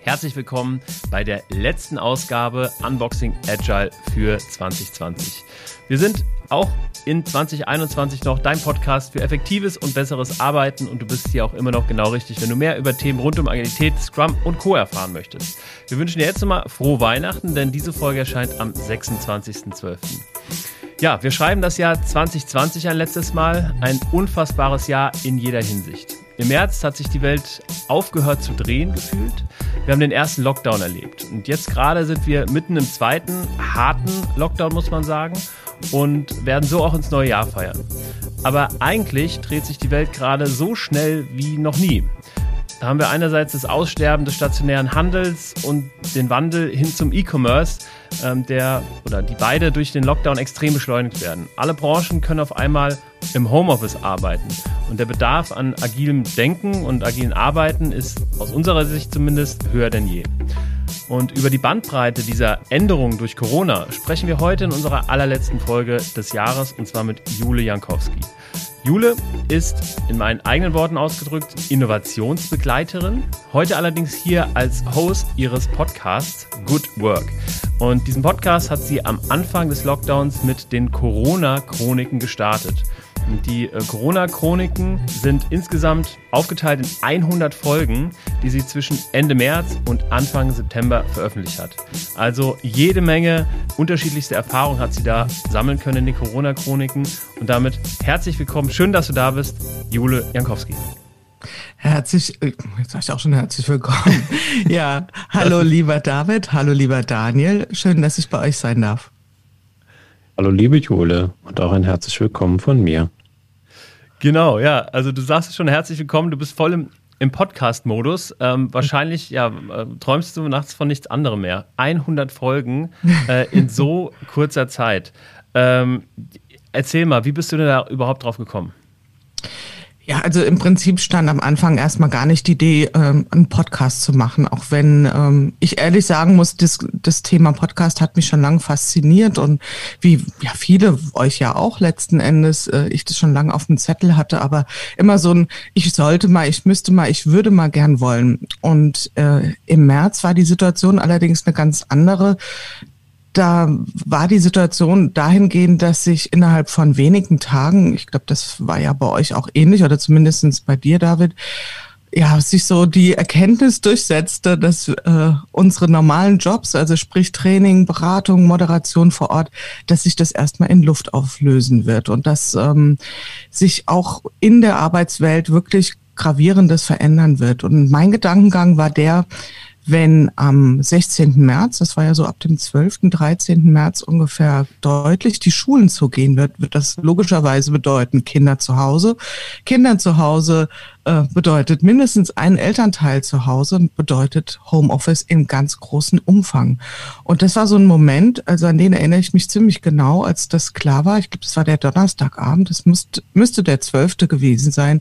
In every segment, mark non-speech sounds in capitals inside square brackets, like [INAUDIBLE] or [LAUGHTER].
Herzlich willkommen bei der letzten Ausgabe Unboxing Agile für 2020. Wir sind auch in 2021 noch dein Podcast für effektives und besseres Arbeiten und du bist hier auch immer noch genau richtig, wenn du mehr über Themen rund um Agilität, Scrum und Co. erfahren möchtest. Wir wünschen dir jetzt nochmal frohe Weihnachten, denn diese Folge erscheint am 26.12. Ja, wir schreiben das Jahr 2020 ein letztes Mal, ein unfassbares Jahr in jeder Hinsicht. Im März hat sich die Welt aufgehört zu drehen gefühlt. Wir haben den ersten Lockdown erlebt. Und jetzt gerade sind wir mitten im zweiten harten Lockdown, muss man sagen, und werden so auch ins neue Jahr feiern. Aber eigentlich dreht sich die Welt gerade so schnell wie noch nie. Da haben wir einerseits das Aussterben des stationären Handels und den Wandel hin zum E-Commerce, ähm, der oder die beide durch den Lockdown extrem beschleunigt werden. Alle Branchen können auf einmal im Homeoffice arbeiten und der Bedarf an agilem Denken und agilen Arbeiten ist aus unserer Sicht zumindest höher denn je. Und über die Bandbreite dieser Änderungen durch Corona sprechen wir heute in unserer allerletzten Folge des Jahres und zwar mit Jule Jankowski. Jule ist in meinen eigenen Worten ausgedrückt Innovationsbegleiterin, heute allerdings hier als Host ihres Podcasts Good Work. Und diesen Podcast hat sie am Anfang des Lockdowns mit den Corona-Chroniken gestartet. Die äh, Corona-Chroniken sind insgesamt aufgeteilt in 100 Folgen, die sie zwischen Ende März und Anfang September veröffentlicht hat. Also jede Menge unterschiedlichste Erfahrungen hat sie da sammeln können in den Corona-Chroniken. Und damit herzlich willkommen. Schön, dass du da bist, Jule Jankowski. Herzlich, äh, jetzt sag ich auch schon herzlich willkommen. [LAUGHS] ja, hallo lieber David, hallo lieber Daniel. Schön, dass ich bei euch sein darf. Hallo liebe Jule und auch ein herzlich willkommen von mir. Genau, ja. Also du sagst schon herzlich willkommen. Du bist voll im, im Podcast-Modus. Ähm, wahrscheinlich, ja, äh, träumst du nachts von nichts anderem mehr. 100 Folgen äh, in so [LAUGHS] kurzer Zeit. Ähm, erzähl mal, wie bist du denn da überhaupt drauf gekommen? Ja, also im Prinzip stand am Anfang erstmal gar nicht die Idee, ähm, einen Podcast zu machen, auch wenn ähm, ich ehrlich sagen muss, das, das Thema Podcast hat mich schon lange fasziniert und wie ja viele euch ja auch letzten Endes, äh, ich das schon lange auf dem Zettel hatte, aber immer so ein, ich sollte mal, ich müsste mal, ich würde mal gern wollen. Und äh, im März war die Situation allerdings eine ganz andere da war die Situation dahingehend, dass sich innerhalb von wenigen Tagen, ich glaube, das war ja bei euch auch ähnlich oder zumindestens bei dir, David, ja, sich so die Erkenntnis durchsetzte, dass äh, unsere normalen Jobs, also sprich Training, Beratung, Moderation vor Ort, dass sich das erstmal in Luft auflösen wird und dass ähm, sich auch in der Arbeitswelt wirklich gravierendes verändern wird. Und mein Gedankengang war der, wenn am 16. März, das war ja so ab dem 12., 13. März ungefähr deutlich, die Schulen zugehen wird, wird das logischerweise bedeuten, Kinder zu Hause. Kinder zu Hause äh, bedeutet mindestens ein Elternteil zu Hause und bedeutet Homeoffice in ganz großen Umfang. Und das war so ein Moment, also an den erinnere ich mich ziemlich genau, als das klar war. Ich glaube, es war der Donnerstagabend, es müsste, müsste der 12. gewesen sein,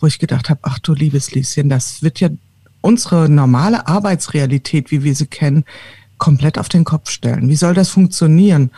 wo ich gedacht habe, ach du liebes Lieschen, das wird ja unsere normale Arbeitsrealität, wie wir sie kennen, komplett auf den Kopf stellen. Wie soll das funktionieren?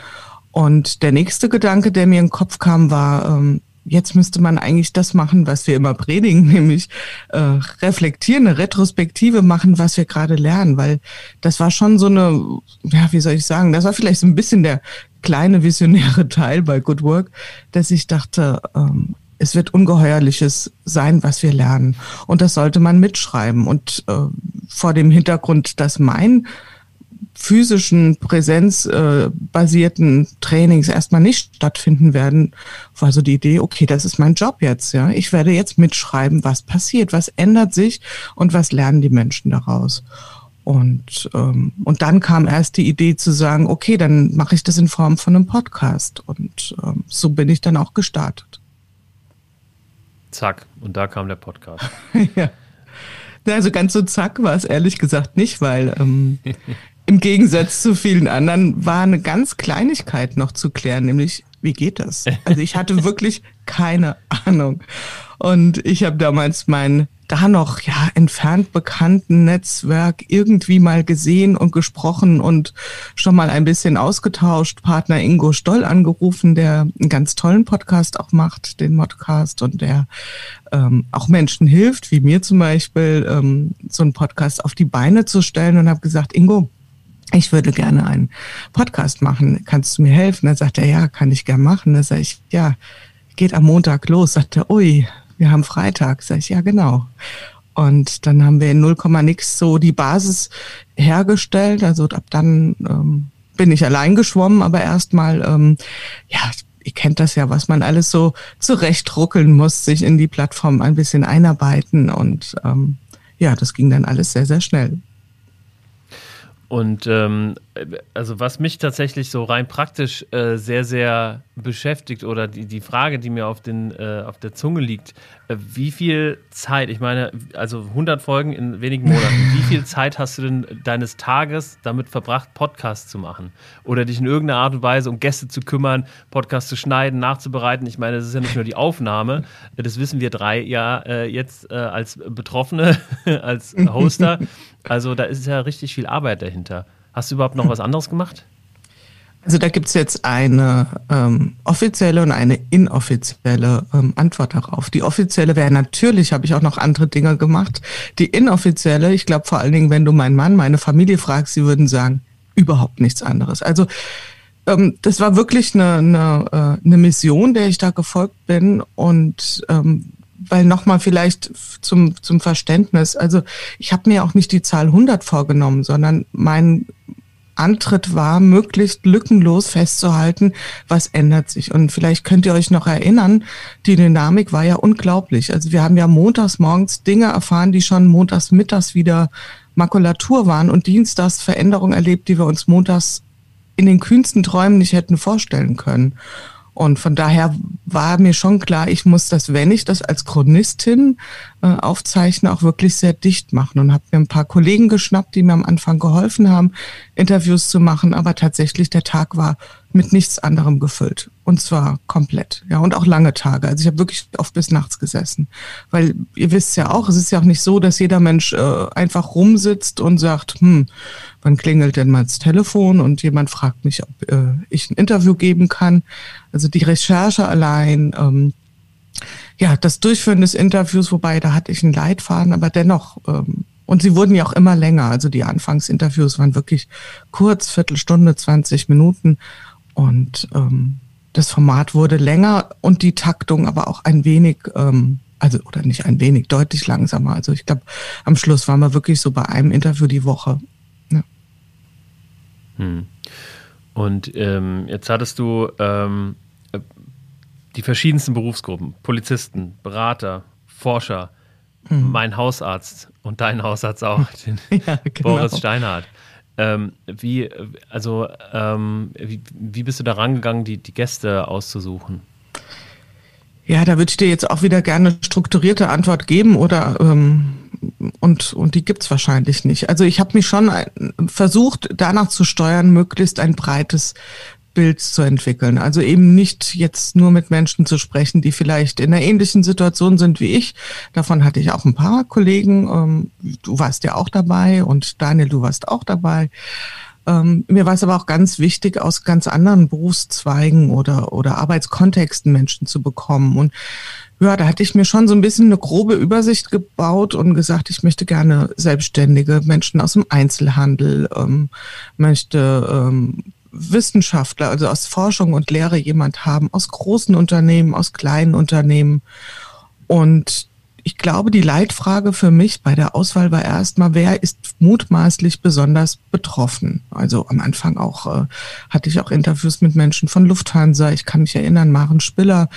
Und der nächste Gedanke, der mir in den Kopf kam, war, ähm, jetzt müsste man eigentlich das machen, was wir immer predigen, [LAUGHS] nämlich äh, reflektieren, eine Retrospektive machen, was wir gerade lernen, weil das war schon so eine, ja, wie soll ich sagen, das war vielleicht so ein bisschen der kleine visionäre [LAUGHS] Teil bei Good Work, dass ich dachte, ähm, es wird ungeheuerliches sein, was wir lernen. Und das sollte man mitschreiben. Und äh, vor dem Hintergrund, dass mein physischen präsenzbasierten äh, Trainings erstmal nicht stattfinden werden, war so die Idee, okay, das ist mein Job jetzt, ja. Ich werde jetzt mitschreiben, was passiert, was ändert sich und was lernen die Menschen daraus. Und, ähm, und dann kam erst die Idee zu sagen, okay, dann mache ich das in Form von einem Podcast. Und ähm, so bin ich dann auch gestartet. Zack, und da kam der Podcast. [LAUGHS] ja. Also ganz so zack war es ehrlich gesagt nicht, weil ähm, [LAUGHS] im Gegensatz zu vielen anderen war eine ganz Kleinigkeit noch zu klären, nämlich wie geht das? Also ich hatte [LAUGHS] wirklich keine Ahnung. Und ich habe damals mein da noch ja entfernt bekannten Netzwerk irgendwie mal gesehen und gesprochen und schon mal ein bisschen ausgetauscht. Partner Ingo Stoll angerufen, der einen ganz tollen Podcast auch macht, den Modcast und der ähm, auch Menschen hilft, wie mir zum Beispiel, ähm, so einen Podcast auf die Beine zu stellen und habe gesagt, Ingo, ich würde gerne einen Podcast machen. Kannst du mir helfen? Dann sagt er, ja, kann ich gern machen. Dann sage ich, ja, geht am Montag los. Sagt er, ui, wir haben Freitag. Sag ich, ja, genau. Und dann haben wir in 0, nix so die Basis hergestellt. Also ab dann ähm, bin ich allein geschwommen, aber erstmal, ähm, ja, ihr kennt das ja, was man alles so zurechtruckeln muss, sich in die Plattform ein bisschen einarbeiten. Und ähm, ja, das ging dann alles sehr, sehr schnell. Und ähm, also was mich tatsächlich so rein praktisch äh, sehr, sehr beschäftigt oder die, die Frage, die mir auf, den, äh, auf der Zunge liegt, äh, wie viel Zeit, ich meine, also 100 Folgen in wenigen Monaten, wie viel Zeit hast du denn deines Tages damit verbracht, Podcasts zu machen? Oder dich in irgendeiner Art und Weise um Gäste zu kümmern, Podcasts zu schneiden, nachzubereiten? Ich meine, das ist ja nicht nur die Aufnahme, das wissen wir drei ja äh, jetzt äh, als Betroffene, [LAUGHS] als Hoster. Also da ist ja richtig viel Arbeit dahinter. Hast du überhaupt noch was anderes gemacht? Also da gibt es jetzt eine ähm, offizielle und eine inoffizielle ähm, Antwort darauf. Die offizielle wäre natürlich, habe ich auch noch andere Dinge gemacht. Die inoffizielle, ich glaube vor allen Dingen, wenn du meinen Mann, meine Familie fragst, sie würden sagen, überhaupt nichts anderes. Also ähm, das war wirklich eine, eine, äh, eine Mission, der ich da gefolgt bin und ähm, weil nochmal vielleicht zum, zum Verständnis, also ich habe mir auch nicht die Zahl 100 vorgenommen, sondern mein Antritt war, möglichst lückenlos festzuhalten, was ändert sich. Und vielleicht könnt ihr euch noch erinnern, die Dynamik war ja unglaublich. Also wir haben ja montags morgens Dinge erfahren, die schon montags mittags wieder Makulatur waren und dienstags Veränderungen erlebt, die wir uns montags in den kühnsten Träumen nicht hätten vorstellen können. Und von daher war mir schon klar, ich muss das, wenn ich das als Chronistin äh, aufzeichne, auch wirklich sehr dicht machen. Und habe mir ein paar Kollegen geschnappt, die mir am Anfang geholfen haben, Interviews zu machen. Aber tatsächlich, der Tag war mit nichts anderem gefüllt. Und zwar komplett. Ja, und auch lange Tage. Also ich habe wirklich oft bis nachts gesessen. Weil ihr wisst ja auch, es ist ja auch nicht so, dass jeder Mensch äh, einfach rumsitzt und sagt, hm, wann klingelt denn mal das Telefon und jemand fragt mich, ob äh, ich ein Interview geben kann. Also die Recherche allein, ähm, ja, das Durchführen des Interviews, wobei da hatte ich einen Leitfaden, aber dennoch ähm, und sie wurden ja auch immer länger. Also die Anfangsinterviews waren wirklich kurz, Viertelstunde, 20 Minuten. Und ähm, das Format wurde länger und die Taktung aber auch ein wenig, ähm, also oder nicht ein wenig, deutlich langsamer. Also ich glaube, am Schluss waren wir wirklich so bei einem Interview die Woche. Ja. Hm. Und ähm, jetzt hattest du ähm, die verschiedensten Berufsgruppen, Polizisten, Berater, Forscher, hm. mein Hausarzt und dein Hausarzt auch, den [LAUGHS] ja, genau. Boris Steinhardt. Ähm, wie, also, ähm, wie, wie, bist du da rangegangen, die, die Gäste auszusuchen? Ja, da würde ich dir jetzt auch wieder gerne strukturierte Antwort geben oder ähm, und, und die gibt's wahrscheinlich nicht. Also ich habe mich schon versucht, danach zu steuern, möglichst ein breites Bild zu entwickeln. Also eben nicht jetzt nur mit Menschen zu sprechen, die vielleicht in einer ähnlichen Situation sind wie ich. Davon hatte ich auch ein paar Kollegen. Ähm, du warst ja auch dabei und Daniel, du warst auch dabei. Ähm, mir war es aber auch ganz wichtig, aus ganz anderen Berufszweigen oder, oder Arbeitskontexten Menschen zu bekommen. Und ja, da hatte ich mir schon so ein bisschen eine grobe Übersicht gebaut und gesagt, ich möchte gerne selbstständige Menschen aus dem Einzelhandel, ähm, möchte ähm, Wissenschaftler, also aus Forschung und Lehre jemand haben, aus großen Unternehmen, aus kleinen Unternehmen. Und ich glaube, die Leitfrage für mich bei der Auswahl war erstmal, wer ist mutmaßlich besonders betroffen? Also am Anfang auch äh, hatte ich auch Interviews mit Menschen von Lufthansa. Ich kann mich erinnern, Maren Spiller,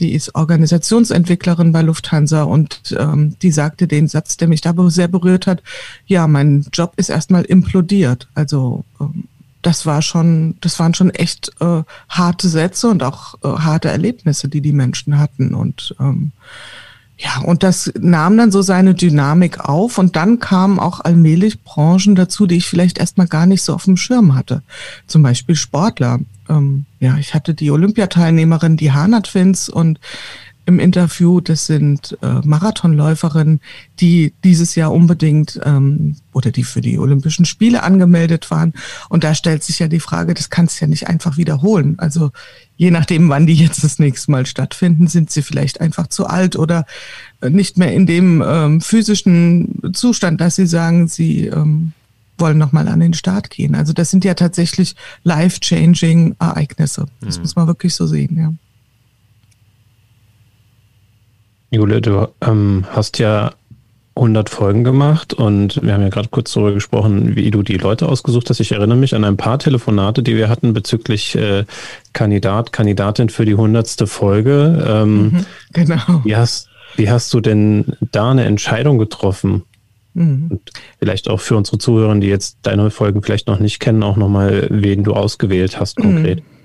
die ist Organisationsentwicklerin bei Lufthansa und ähm, die sagte den Satz, der mich da sehr berührt hat. Ja, mein Job ist erstmal implodiert. Also ähm, das war schon, das waren schon echt äh, harte Sätze und auch äh, harte Erlebnisse, die die Menschen hatten und ähm, ja, und das nahm dann so seine Dynamik auf und dann kamen auch allmählich Branchen dazu, die ich vielleicht erstmal gar nicht so auf dem Schirm hatte. Zum Beispiel Sportler. Ähm, ja, ich hatte die Olympiateilnehmerin, die Hana Twins und im Interview. Das sind äh, Marathonläuferinnen, die dieses Jahr unbedingt ähm, oder die für die Olympischen Spiele angemeldet waren. Und da stellt sich ja die Frage, das kannst du ja nicht einfach wiederholen. Also je nachdem, wann die jetzt das nächste Mal stattfinden, sind sie vielleicht einfach zu alt oder nicht mehr in dem ähm, physischen Zustand, dass sie sagen, sie ähm, wollen nochmal an den Start gehen. Also das sind ja tatsächlich life-changing Ereignisse. Das mhm. muss man wirklich so sehen, ja. Jule, du ähm, hast ja 100 Folgen gemacht und wir haben ja gerade kurz darüber gesprochen, wie du die Leute ausgesucht hast. Ich erinnere mich an ein paar Telefonate, die wir hatten bezüglich äh, Kandidat, Kandidatin für die 100. Folge. Ähm, mhm, genau. Wie hast, wie hast du denn da eine Entscheidung getroffen? Mhm. Vielleicht auch für unsere Zuhörer, die jetzt deine Folgen vielleicht noch nicht kennen, auch nochmal, wen du ausgewählt hast konkret. Mhm.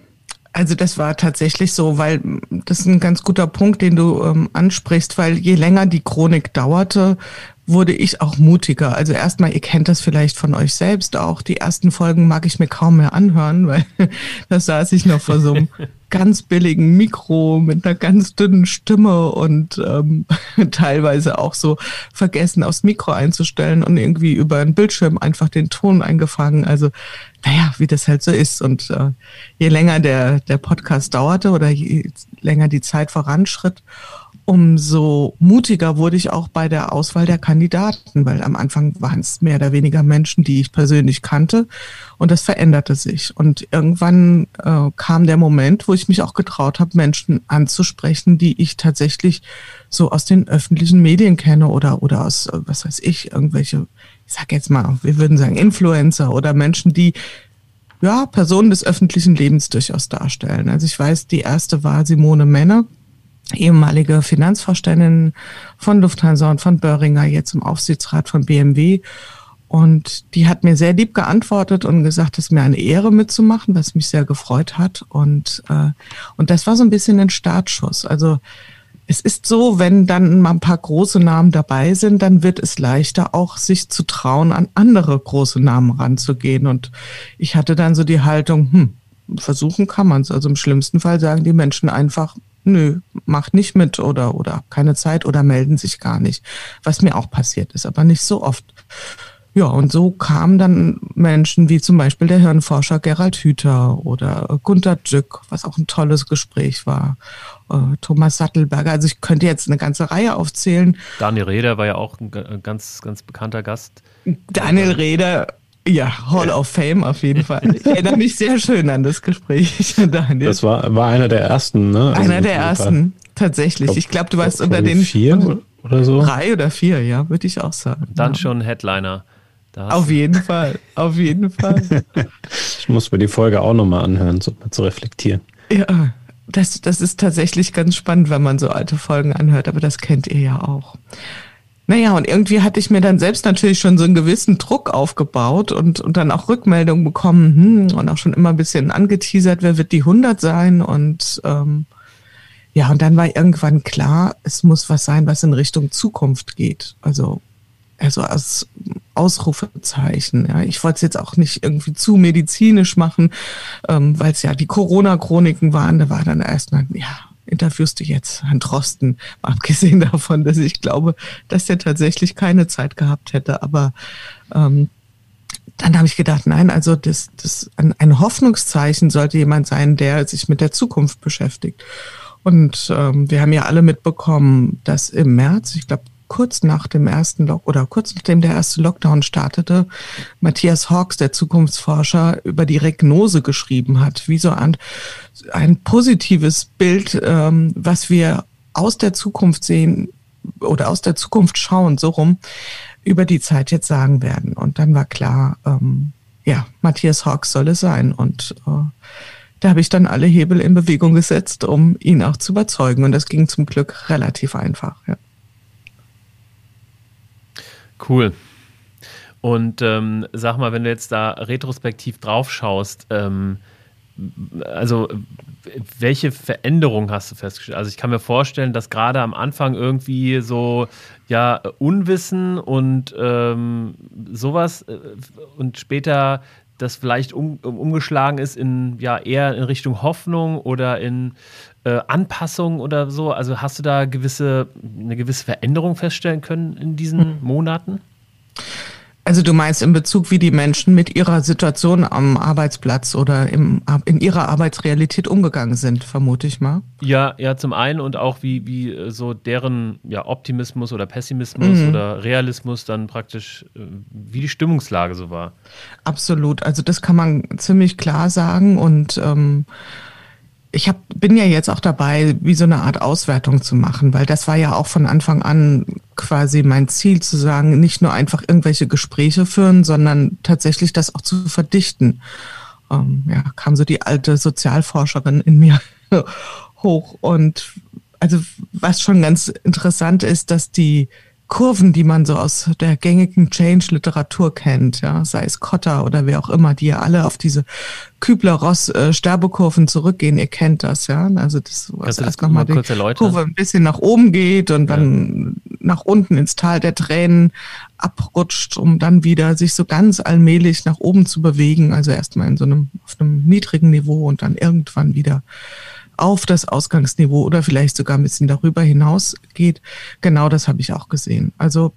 Also das war tatsächlich so, weil das ist ein ganz guter Punkt, den du ähm, ansprichst, weil je länger die Chronik dauerte, wurde ich auch mutiger. Also erstmal, ihr kennt das vielleicht von euch selbst auch. Die ersten Folgen mag ich mir kaum mehr anhören, [LAUGHS] weil da saß ich noch vor so einem [LAUGHS] ganz billigen Mikro mit einer ganz dünnen Stimme und ähm, [LAUGHS] teilweise auch so vergessen, aufs Mikro einzustellen und irgendwie über einen Bildschirm einfach den Ton eingefangen. Also, naja, wie das halt so ist. Und äh, je länger der, der Podcast dauerte oder je länger die Zeit voranschritt, umso mutiger wurde ich auch bei der Auswahl der Kandidaten, weil am Anfang waren es mehr oder weniger Menschen, die ich persönlich kannte und das veränderte sich. Und irgendwann äh, kam der Moment, wo ich mich auch getraut habe, Menschen anzusprechen, die ich tatsächlich so aus den öffentlichen Medien kenne oder, oder aus, äh, was weiß ich, irgendwelche, ich sag jetzt mal, wir würden sagen Influencer oder Menschen, die ja, Personen des öffentlichen Lebens durchaus darstellen. Also ich weiß, die erste war Simone Männer ehemalige Finanzvorständin von Lufthansa und von Böhringer, jetzt im Aufsichtsrat von BMW. Und die hat mir sehr lieb geantwortet und gesagt, es ist mir eine Ehre mitzumachen, was mich sehr gefreut hat. Und, äh, und das war so ein bisschen ein Startschuss. Also es ist so, wenn dann mal ein paar große Namen dabei sind, dann wird es leichter, auch sich zu trauen, an andere große Namen ranzugehen. Und ich hatte dann so die Haltung, hm, versuchen kann man es. Also im schlimmsten Fall sagen die Menschen einfach, nö, macht nicht mit oder, oder hab keine Zeit oder melden sich gar nicht. Was mir auch passiert ist, aber nicht so oft. Ja, und so kamen dann Menschen wie zum Beispiel der Hirnforscher Gerald Hüther oder Gunter Dück, was auch ein tolles Gespräch war. Äh, Thomas Sattelberger, also ich könnte jetzt eine ganze Reihe aufzählen. Daniel Reder war ja auch ein ganz, ganz bekannter Gast. Daniel Reder, ja, Hall of Fame auf jeden [LAUGHS] Fall. Ich erinnere mich sehr schön an das Gespräch, [LAUGHS] Daniel. Das war, war einer der ersten, ne? Also einer der ersten, tatsächlich. Ich glaube, du warst unter den vier oder so. Drei oder vier, ja, würde ich auch sagen. Dann ja. schon Headliner. Auf jeden Fall, auf jeden Fall. [LAUGHS] ich muss mir die Folge auch nochmal anhören, so um zu reflektieren. Ja, das, das ist tatsächlich ganz spannend, wenn man so alte Folgen anhört, aber das kennt ihr ja auch. Naja, und irgendwie hatte ich mir dann selbst natürlich schon so einen gewissen Druck aufgebaut und, und dann auch Rückmeldungen bekommen hm, und auch schon immer ein bisschen angeteasert, wer wird die 100 sein und ähm, ja, und dann war irgendwann klar, es muss was sein, was in Richtung Zukunft geht. Also, also als Ausrufezeichen. Ja. Ich wollte es jetzt auch nicht irgendwie zu medizinisch machen, ähm, weil es ja die Corona-Chroniken waren. Da war dann erstmal, ja, interviewst du jetzt Herrn Drosten, abgesehen davon, dass ich glaube, dass er tatsächlich keine Zeit gehabt hätte. Aber ähm, dann habe ich gedacht, nein, also das, das ein, ein Hoffnungszeichen sollte jemand sein, der sich mit der Zukunft beschäftigt. Und ähm, wir haben ja alle mitbekommen, dass im März, ich glaube kurz nach dem ersten Lock oder kurz nachdem der erste Lockdown startete, Matthias Hawks, der Zukunftsforscher, über die Regnose geschrieben hat, wie so ein, ein positives Bild, ähm, was wir aus der Zukunft sehen oder aus der Zukunft schauen, so rum, über die Zeit jetzt sagen werden. Und dann war klar, ähm, ja, Matthias Hawks soll es sein. Und äh, da habe ich dann alle Hebel in Bewegung gesetzt, um ihn auch zu überzeugen. Und das ging zum Glück relativ einfach. Ja. Cool. Und ähm, sag mal, wenn du jetzt da retrospektiv drauf schaust, ähm, also welche Veränderungen hast du festgestellt? Also ich kann mir vorstellen, dass gerade am Anfang irgendwie so ja Unwissen und ähm, sowas äh, und später das vielleicht um, umgeschlagen ist in ja eher in Richtung Hoffnung oder in äh, Anpassung oder so? Also hast du da gewisse, eine gewisse Veränderung feststellen können in diesen hm. Monaten? Also du meinst in Bezug, wie die Menschen mit ihrer Situation am Arbeitsplatz oder im, in ihrer Arbeitsrealität umgegangen sind, vermute ich mal. Ja, ja, zum einen und auch wie, wie äh, so deren ja, Optimismus oder Pessimismus mhm. oder Realismus dann praktisch, äh, wie die Stimmungslage so war. Absolut, also das kann man ziemlich klar sagen und ähm, ich hab, bin ja jetzt auch dabei, wie so eine Art Auswertung zu machen, weil das war ja auch von Anfang an quasi mein Ziel zu sagen, nicht nur einfach irgendwelche Gespräche führen, sondern tatsächlich das auch zu verdichten. Ähm, ja, kam so die alte Sozialforscherin in mir [LAUGHS] hoch. Und also was schon ganz interessant ist, dass die Kurven, die man so aus der gängigen Change-Literatur kennt, ja, sei es Kotter oder wer auch immer, die ja alle auf diese Kübler-Ross-Sterbekurven zurückgehen. Ihr kennt das, ja. Also das, was erst nochmal die Kurve ein bisschen nach oben geht und dann ja. nach unten ins Tal der Tränen abrutscht, um dann wieder sich so ganz allmählich nach oben zu bewegen. Also erstmal in so einem, auf einem niedrigen Niveau und dann irgendwann wieder auf das Ausgangsniveau oder vielleicht sogar ein bisschen darüber hinaus geht. Genau das habe ich auch gesehen. Also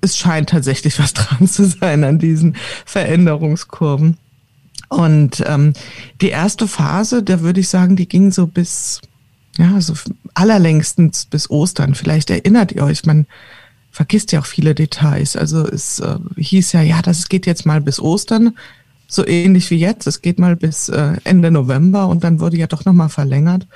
es scheint tatsächlich was [LAUGHS] dran zu sein an diesen Veränderungskurven. Und ähm, die erste Phase, da würde ich sagen, die ging so bis, ja, so allerlängstens bis Ostern. Vielleicht erinnert ihr euch, man vergisst ja auch viele Details. Also es äh, hieß ja, ja, das geht jetzt mal bis Ostern so ähnlich wie jetzt. Es geht mal bis äh, Ende November und dann wurde ja doch nochmal verlängert.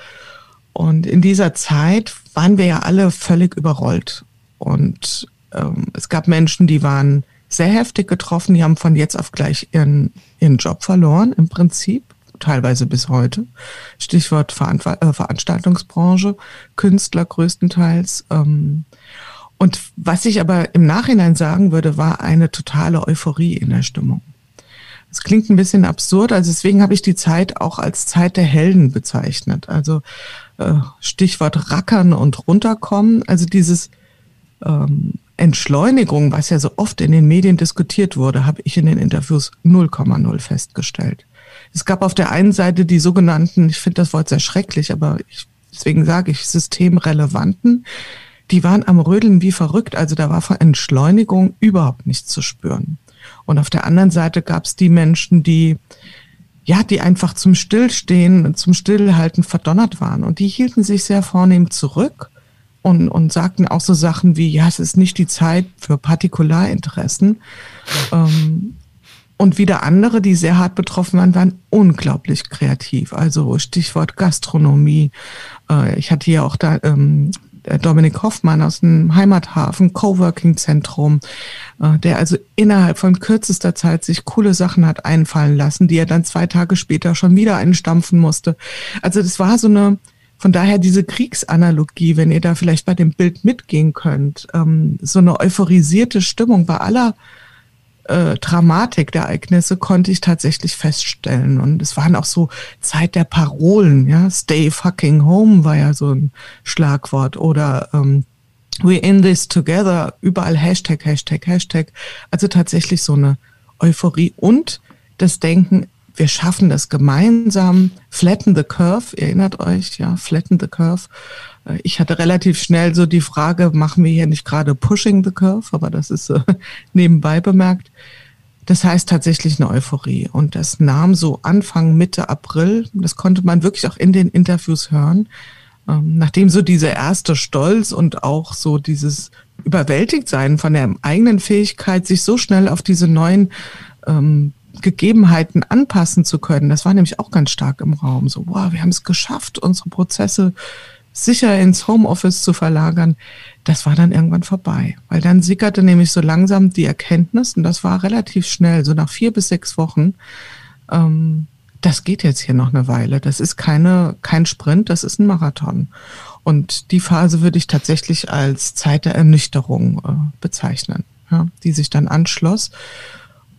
Und in dieser Zeit waren wir ja alle völlig überrollt. Und ähm, es gab Menschen, die waren sehr heftig getroffen, die haben von jetzt auf gleich ihren, ihren Job verloren, im Prinzip, teilweise bis heute. Stichwort Veranstalt äh, Veranstaltungsbranche, Künstler größtenteils. Ähm, und was ich aber im Nachhinein sagen würde, war eine totale Euphorie in der Stimmung. Es klingt ein bisschen absurd, also deswegen habe ich die Zeit auch als Zeit der Helden bezeichnet. Also äh, Stichwort Rackern und runterkommen, also dieses ähm, Entschleunigung, was ja so oft in den Medien diskutiert wurde, habe ich in den Interviews 0,0 festgestellt. Es gab auf der einen Seite die sogenannten, ich finde das Wort sehr schrecklich, aber ich, deswegen sage ich systemrelevanten, die waren am Rödeln wie verrückt. Also da war von Entschleunigung überhaupt nichts zu spüren. Und auf der anderen Seite gab es die Menschen, die ja, die einfach zum Stillstehen, zum Stillhalten verdonnert waren. Und die hielten sich sehr vornehm zurück und, und sagten auch so Sachen wie, ja, es ist nicht die Zeit für Partikularinteressen. Ähm, und wieder andere, die sehr hart betroffen waren, waren unglaublich kreativ. Also Stichwort Gastronomie. Äh, ich hatte ja auch da ähm, Dominik Hoffmann aus dem Heimathafen Coworking Zentrum, äh, der also innerhalb von kürzester Zeit sich coole Sachen hat einfallen lassen, die er dann zwei Tage später schon wieder einstampfen musste. Also das war so eine, von daher diese Kriegsanalogie, wenn ihr da vielleicht bei dem Bild mitgehen könnt, ähm, so eine euphorisierte Stimmung bei aller äh, Dramatik der Ereignisse konnte ich tatsächlich feststellen. Und es waren auch so Zeit der Parolen, ja. Stay fucking home war ja so ein Schlagwort. Oder ähm, We in this together, überall Hashtag, Hashtag, Hashtag. Also tatsächlich so eine Euphorie und das Denken, wir schaffen das gemeinsam. Flatten the curve, erinnert euch, ja, flatten the curve. Äh, ich hatte relativ schnell so die Frage, machen wir hier nicht gerade pushing the curve, aber das ist äh, [LAUGHS] nebenbei bemerkt. Das heißt tatsächlich eine Euphorie. Und das nahm so Anfang, Mitte April, das konnte man wirklich auch in den Interviews hören, ähm, nachdem so dieser erste Stolz und auch so dieses überwältigt sein von der eigenen Fähigkeit, sich so schnell auf diese neuen ähm, Gegebenheiten anpassen zu können. Das war nämlich auch ganz stark im Raum. So, wow, wir haben es geschafft, unsere Prozesse sicher ins Homeoffice zu verlagern. Das war dann irgendwann vorbei, weil dann sickerte nämlich so langsam die Erkenntnis und das war relativ schnell, so nach vier bis sechs Wochen. Ähm, das geht jetzt hier noch eine Weile. Das ist keine, kein Sprint, das ist ein Marathon. Und die Phase würde ich tatsächlich als Zeit der Ernüchterung äh, bezeichnen, ja, die sich dann anschloss.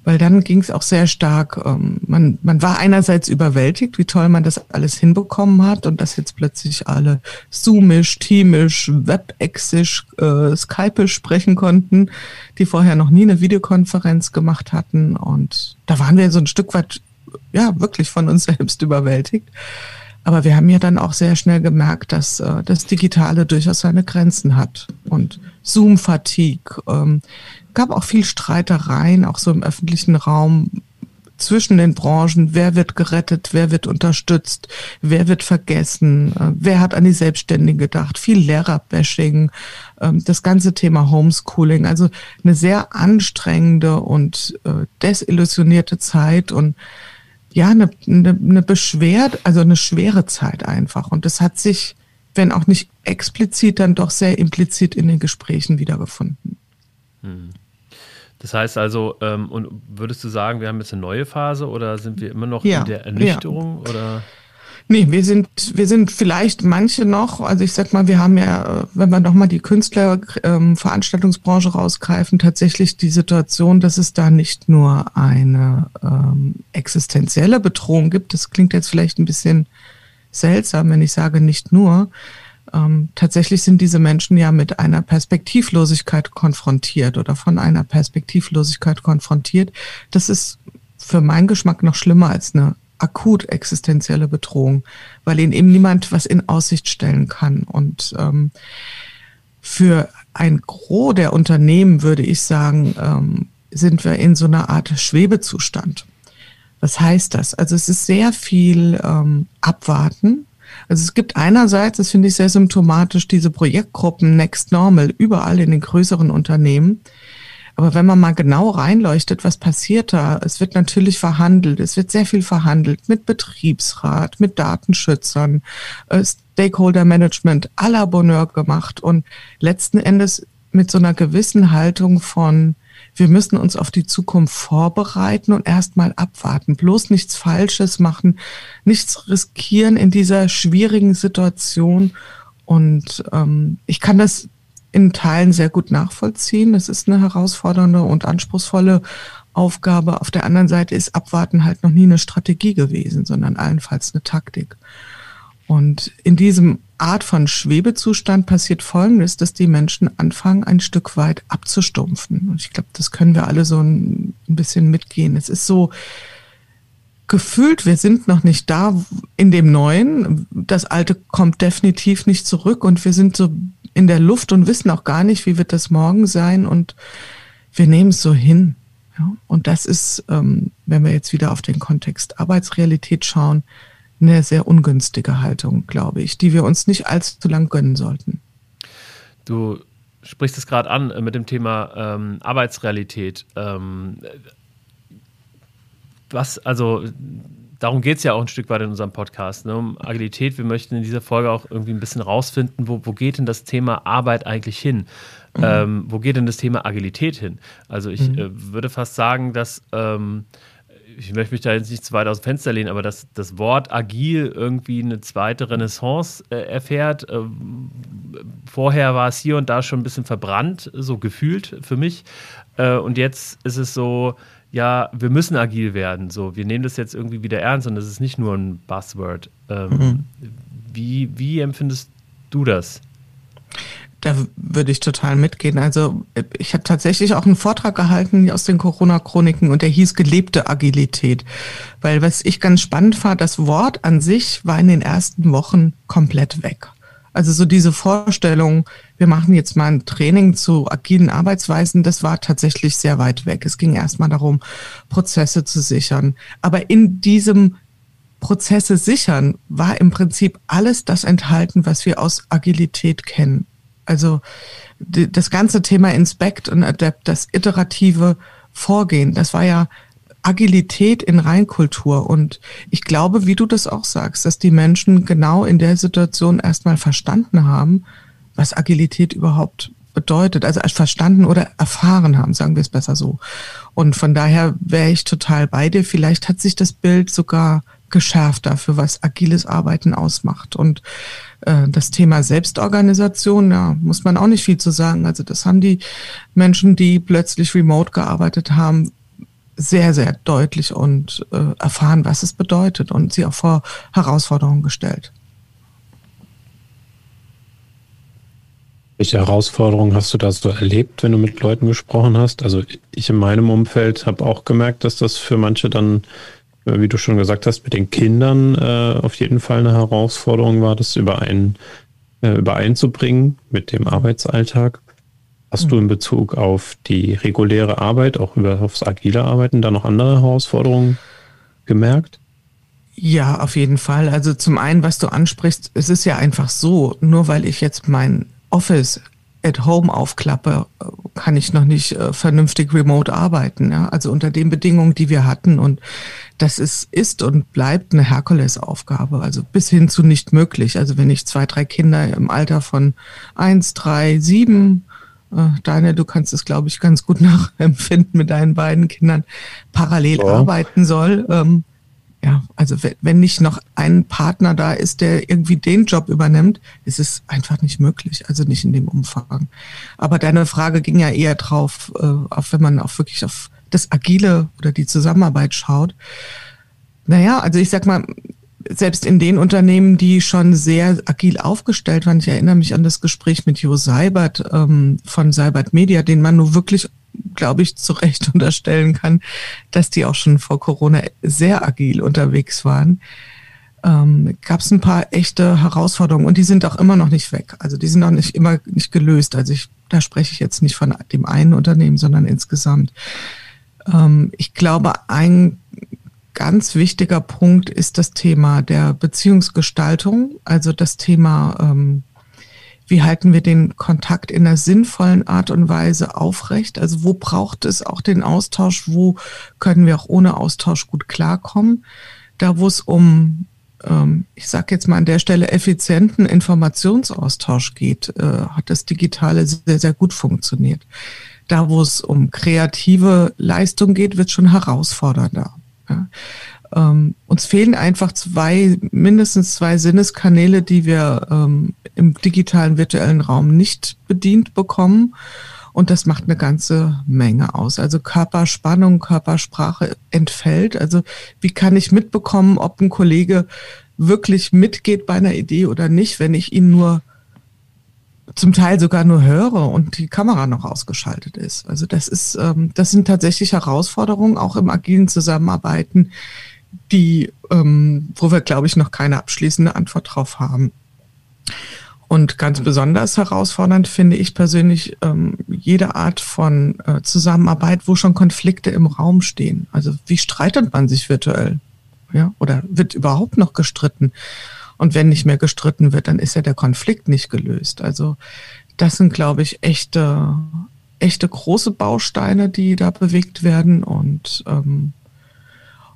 Weil dann ging es auch sehr stark, ähm, man, man war einerseits überwältigt, wie toll man das alles hinbekommen hat und dass jetzt plötzlich alle Zoomisch, Teamisch, Webexisch, äh, Skypisch sprechen konnten, die vorher noch nie eine Videokonferenz gemacht hatten und da waren wir so ein Stück weit, ja, wirklich von uns [LAUGHS] selbst überwältigt. Aber wir haben ja dann auch sehr schnell gemerkt, dass äh, das Digitale durchaus seine Grenzen hat und Zoom-Fatigue. Ähm, gab auch viel Streitereien, auch so im öffentlichen Raum zwischen den Branchen. Wer wird gerettet? Wer wird unterstützt? Wer wird vergessen? Äh, wer hat an die Selbstständigen gedacht? Viel Lehrerbashing, ähm, das ganze Thema Homeschooling. Also eine sehr anstrengende und äh, desillusionierte Zeit und ja, eine, eine, eine beschwert, also eine schwere Zeit einfach. Und das hat sich, wenn auch nicht explizit, dann doch sehr implizit in den Gesprächen wiedergefunden. Hm. Das heißt also, ähm, und würdest du sagen, wir haben jetzt eine neue Phase oder sind wir immer noch ja, in der Ernüchterung? Ja. Oder? Nee, wir sind, wir sind vielleicht manche noch, also ich sag mal, wir haben ja, wenn wir nochmal die Künstler, ähm, rausgreifen, tatsächlich die Situation, dass es da nicht nur eine ähm, existenzielle Bedrohung gibt. Das klingt jetzt vielleicht ein bisschen seltsam, wenn ich sage nicht nur, ähm, tatsächlich sind diese Menschen ja mit einer Perspektivlosigkeit konfrontiert oder von einer Perspektivlosigkeit konfrontiert. Das ist für meinen Geschmack noch schlimmer als eine akut existenzielle Bedrohung, weil ihnen eben niemand was in Aussicht stellen kann. Und ähm, für ein Gros der Unternehmen würde ich sagen, ähm, sind wir in so einer Art Schwebezustand. Was heißt das? Also es ist sehr viel ähm, Abwarten, also es gibt einerseits, das finde ich sehr symptomatisch, diese Projektgruppen Next Normal überall in den größeren Unternehmen. Aber wenn man mal genau reinleuchtet, was passiert da? Es wird natürlich verhandelt. Es wird sehr viel verhandelt mit Betriebsrat, mit Datenschützern, äh, Stakeholder Management la Bonheur gemacht und letzten Endes mit so einer gewissen Haltung von, wir müssen uns auf die Zukunft vorbereiten und erstmal abwarten. Bloß nichts Falsches machen, nichts riskieren in dieser schwierigen Situation. Und ähm, ich kann das in Teilen sehr gut nachvollziehen. Das ist eine herausfordernde und anspruchsvolle Aufgabe. Auf der anderen Seite ist Abwarten halt noch nie eine Strategie gewesen, sondern allenfalls eine Taktik. Und in diesem Art von Schwebezustand passiert Folgendes, dass die Menschen anfangen, ein Stück weit abzustumpfen. Und ich glaube, das können wir alle so ein bisschen mitgehen. Es ist so gefühlt, wir sind noch nicht da in dem Neuen. Das Alte kommt definitiv nicht zurück und wir sind so in der Luft und wissen auch gar nicht, wie wird das morgen sein und wir nehmen es so hin. Ja, und das ist, ähm, wenn wir jetzt wieder auf den Kontext Arbeitsrealität schauen, eine sehr ungünstige Haltung, glaube ich, die wir uns nicht allzu lang gönnen sollten. Du sprichst es gerade an äh, mit dem Thema ähm, Arbeitsrealität. Ähm, was, also darum geht es ja auch ein Stück weit in unserem Podcast, ne, um Agilität. Wir möchten in dieser Folge auch irgendwie ein bisschen rausfinden, wo, wo geht denn das Thema Arbeit eigentlich hin? Mhm. Ähm, wo geht denn das Thema Agilität hin? Also ich mhm. äh, würde fast sagen, dass ähm, ich möchte mich da jetzt nicht zu weit aus dem Fenster lehnen, aber dass das Wort agil irgendwie eine zweite Renaissance äh, erfährt. Äh, vorher war es hier und da schon ein bisschen verbrannt, so gefühlt für mich. Äh, und jetzt ist es so, ja, wir müssen agil werden. So, wir nehmen das jetzt irgendwie wieder ernst und das ist nicht nur ein Buzzword. Ähm, mhm. wie, wie empfindest du das? Da würde ich total mitgehen. Also ich habe tatsächlich auch einen Vortrag gehalten aus den Corona-Chroniken und der hieß gelebte Agilität. Weil was ich ganz spannend fand, das Wort an sich war in den ersten Wochen komplett weg. Also so diese Vorstellung, wir machen jetzt mal ein Training zu agilen Arbeitsweisen, das war tatsächlich sehr weit weg. Es ging erstmal darum, Prozesse zu sichern. Aber in diesem Prozesse sichern war im Prinzip alles das enthalten, was wir aus Agilität kennen. Also die, das ganze Thema Inspect und Adapt, das iterative Vorgehen, das war ja Agilität in Reinkultur. Und ich glaube, wie du das auch sagst, dass die Menschen genau in der Situation erstmal verstanden haben, was Agilität überhaupt bedeutet. Also verstanden oder erfahren haben, sagen wir es besser so. Und von daher wäre ich total bei dir. Vielleicht hat sich das Bild sogar geschärft dafür, was agiles Arbeiten ausmacht. Und das Thema Selbstorganisation, ja, muss man auch nicht viel zu sagen. Also das haben die Menschen, die plötzlich remote gearbeitet haben, sehr, sehr deutlich und äh, erfahren, was es bedeutet und sie auch vor Herausforderungen gestellt. Welche Herausforderungen hast du da so erlebt, wenn du mit Leuten gesprochen hast? Also ich in meinem Umfeld habe auch gemerkt, dass das für manche dann, äh, wie du schon gesagt hast, mit den Kindern äh, auf jeden Fall eine Herausforderung war, das überein, äh, übereinzubringen mit dem Arbeitsalltag. Hast du in Bezug auf die reguläre Arbeit, auch über aufs agile Arbeiten, da noch andere Herausforderungen gemerkt? Ja, auf jeden Fall. Also zum einen, was du ansprichst, es ist ja einfach so, nur weil ich jetzt mein Office at home aufklappe, kann ich noch nicht äh, vernünftig remote arbeiten. Ja? Also unter den Bedingungen, die wir hatten. Und das ist, ist und bleibt eine Herkulesaufgabe. Also bis hin zu nicht möglich. Also wenn ich zwei, drei Kinder im Alter von eins, drei, sieben äh, Daniel, du kannst es, glaube ich, ganz gut [LAUGHS] nachempfinden mit deinen beiden Kindern, parallel ja. arbeiten soll. Ähm, ja, also wenn nicht noch ein Partner da ist, der irgendwie den Job übernimmt, ist es einfach nicht möglich, also nicht in dem Umfang. Aber deine Frage ging ja eher drauf, äh, auf wenn man auch wirklich auf das Agile oder die Zusammenarbeit schaut. Naja, also ich sag mal, selbst in den Unternehmen, die schon sehr agil aufgestellt waren, ich erinnere mich an das Gespräch mit Jo Seibert ähm, von Seibert Media, den man nur wirklich, glaube ich, zu Recht [LAUGHS] unterstellen kann, dass die auch schon vor Corona sehr agil unterwegs waren. Ähm, gab es ein paar echte Herausforderungen und die sind auch immer noch nicht weg. Also die sind auch nicht immer nicht gelöst. Also ich, da spreche ich jetzt nicht von dem einen Unternehmen, sondern insgesamt. Ähm, ich glaube, ein ganz wichtiger Punkt ist das Thema der Beziehungsgestaltung, also das Thema, ähm, wie halten wir den Kontakt in einer sinnvollen Art und Weise aufrecht? Also wo braucht es auch den Austausch? Wo können wir auch ohne Austausch gut klarkommen? Da, wo es um, ähm, ich sage jetzt mal an der Stelle, effizienten Informationsaustausch geht, äh, hat das Digitale sehr, sehr gut funktioniert. Da, wo es um kreative Leistung geht, wird schon herausfordernder. Ja. Ähm, uns fehlen einfach zwei, mindestens zwei Sinneskanäle, die wir ähm, im digitalen virtuellen Raum nicht bedient bekommen. Und das macht eine ganze Menge aus. Also Körperspannung, Körpersprache entfällt. Also wie kann ich mitbekommen, ob ein Kollege wirklich mitgeht bei einer Idee oder nicht, wenn ich ihn nur zum Teil sogar nur höre und die Kamera noch ausgeschaltet ist. Also das ist, ähm, das sind tatsächlich Herausforderungen auch im agilen Zusammenarbeiten, die, ähm, wo wir, glaube ich, noch keine abschließende Antwort drauf haben. Und ganz besonders herausfordernd finde ich persönlich ähm, jede Art von äh, Zusammenarbeit, wo schon Konflikte im Raum stehen. Also wie streitet man sich virtuell? Ja, oder wird überhaupt noch gestritten? Und wenn nicht mehr gestritten wird, dann ist ja der Konflikt nicht gelöst. Also das sind, glaube ich, echte, echte große Bausteine, die da bewegt werden. Und, ähm,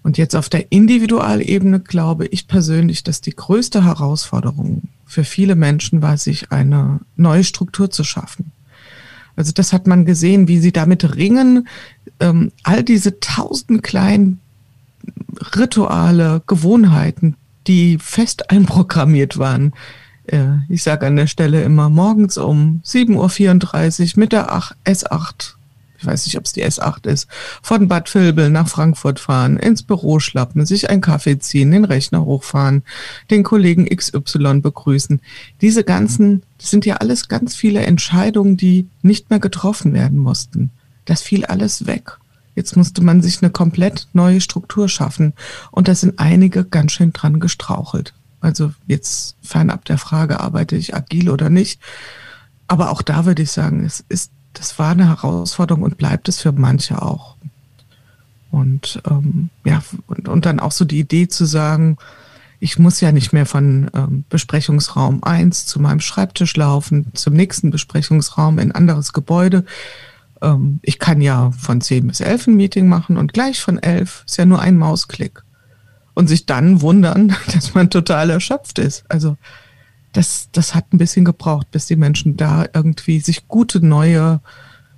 und jetzt auf der Individualebene glaube ich persönlich, dass die größte Herausforderung für viele Menschen war, sich eine neue Struktur zu schaffen. Also das hat man gesehen, wie sie damit ringen, ähm, all diese tausend kleinen Rituale, Gewohnheiten, die fest einprogrammiert waren. Äh, ich sage an der Stelle immer morgens um 7.34 Uhr mit der S8, ich weiß nicht, ob es die S8 ist, von Bad Vilbel nach Frankfurt fahren, ins Büro schlappen, sich einen Kaffee ziehen, den Rechner hochfahren, den Kollegen XY begrüßen. Diese ganzen, das sind ja alles ganz viele Entscheidungen, die nicht mehr getroffen werden mussten. Das fiel alles weg. Jetzt musste man sich eine komplett neue Struktur schaffen. Und da sind einige ganz schön dran gestrauchelt. Also jetzt fernab der Frage, arbeite ich agil oder nicht. Aber auch da würde ich sagen, es ist, das war eine Herausforderung und bleibt es für manche auch. Und ähm, ja, und, und dann auch so die Idee zu sagen, ich muss ja nicht mehr von ähm, Besprechungsraum 1 zu meinem Schreibtisch laufen, zum nächsten Besprechungsraum in anderes Gebäude, ähm, ich kann ja von 10 bis 11 ein Meeting machen und gleich von 11 ist ja nur ein Mausklick. Und sich dann wundern, [LAUGHS] dass man total erschöpft ist. Also das, das hat ein bisschen gebraucht, bis die Menschen da irgendwie sich gute neue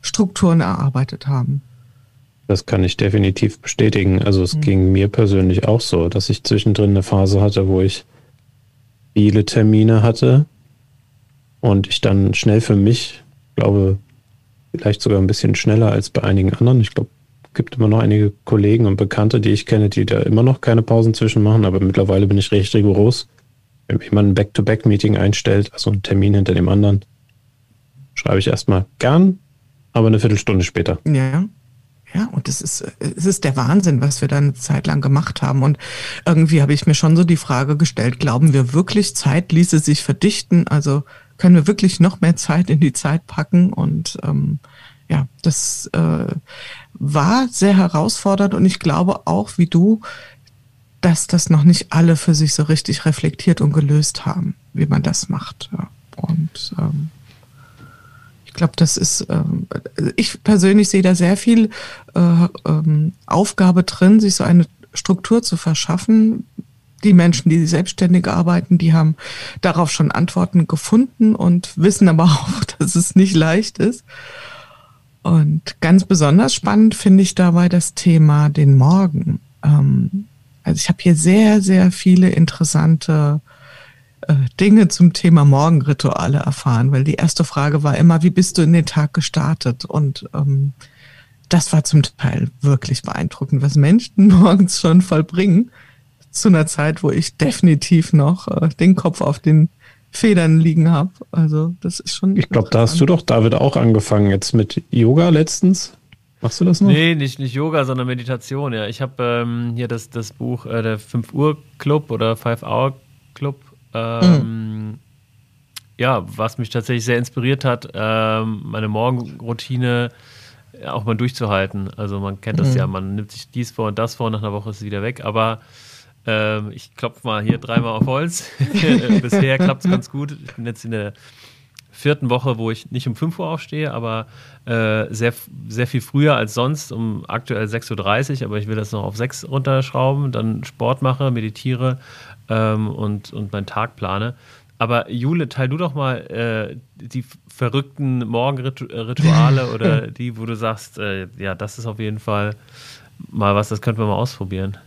Strukturen erarbeitet haben. Das kann ich definitiv bestätigen. Also es mhm. ging mir persönlich auch so, dass ich zwischendrin eine Phase hatte, wo ich viele Termine hatte und ich dann schnell für mich, glaube vielleicht sogar ein bisschen schneller als bei einigen anderen. Ich glaube, gibt immer noch einige Kollegen und Bekannte, die ich kenne, die da immer noch keine Pausen zwischen machen, aber mittlerweile bin ich recht rigoros. Wenn jemand ein Back-to-Back-Meeting einstellt, also einen Termin hinter dem anderen, schreibe ich erstmal gern, aber eine Viertelstunde später. Ja. Ja, und es ist, es ist der Wahnsinn, was wir da eine Zeit lang gemacht haben. Und irgendwie habe ich mir schon so die Frage gestellt, glauben wir wirklich, Zeit ließe sich verdichten? Also können wir wirklich noch mehr Zeit in die Zeit packen? Und ähm, ja, das äh, war sehr herausfordernd und ich glaube auch, wie du, dass das noch nicht alle für sich so richtig reflektiert und gelöst haben, wie man das macht. Und ähm, glaube, das ist, ähm, ich persönlich sehe da sehr viel äh, ähm, Aufgabe drin, sich so eine Struktur zu verschaffen. Die Menschen, die selbstständig arbeiten, die haben darauf schon Antworten gefunden und wissen aber [LAUGHS] auch, dass es nicht leicht ist. Und ganz besonders spannend finde ich dabei das Thema den Morgen. Ähm, also ich habe hier sehr, sehr viele interessante äh, Dinge zum Thema Morgenrituale erfahren, weil die erste Frage war immer, wie bist du in den Tag gestartet? Und ähm, das war zum Teil wirklich beeindruckend, was Menschen [LAUGHS] morgens schon vollbringen, zu einer Zeit, wo ich definitiv noch äh, den Kopf auf den Federn liegen habe. Also das ist schon. Ich glaube, da hast du doch, David, auch angefangen jetzt mit Yoga letztens. Machst du das noch? Nee, nicht, nicht Yoga, sondern Meditation, ja. Ich habe ähm, hier das, das Buch äh, der 5 Uhr Club oder 5 Hour Club ähm, mhm. Ja, was mich tatsächlich sehr inspiriert hat, ähm, meine Morgenroutine auch mal durchzuhalten. Also man kennt das mhm. ja, man nimmt sich dies vor und das vor, nach einer Woche ist es wieder weg, aber ähm, ich klopfe mal hier dreimal auf Holz. [LAUGHS] Bisher klappt es ganz gut. Ich bin jetzt in der vierten Woche, wo ich nicht um 5 Uhr aufstehe, aber äh, sehr, sehr viel früher als sonst, um aktuell 6.30 Uhr, aber ich will das noch auf 6 runterschrauben, dann Sport mache, meditiere ähm, und, und meinen Tag plane. Aber Jule, teil du doch mal äh, die verrückten Morgenrituale oder [LAUGHS] die, wo du sagst, äh, ja, das ist auf jeden Fall mal was, das könnten wir mal ausprobieren.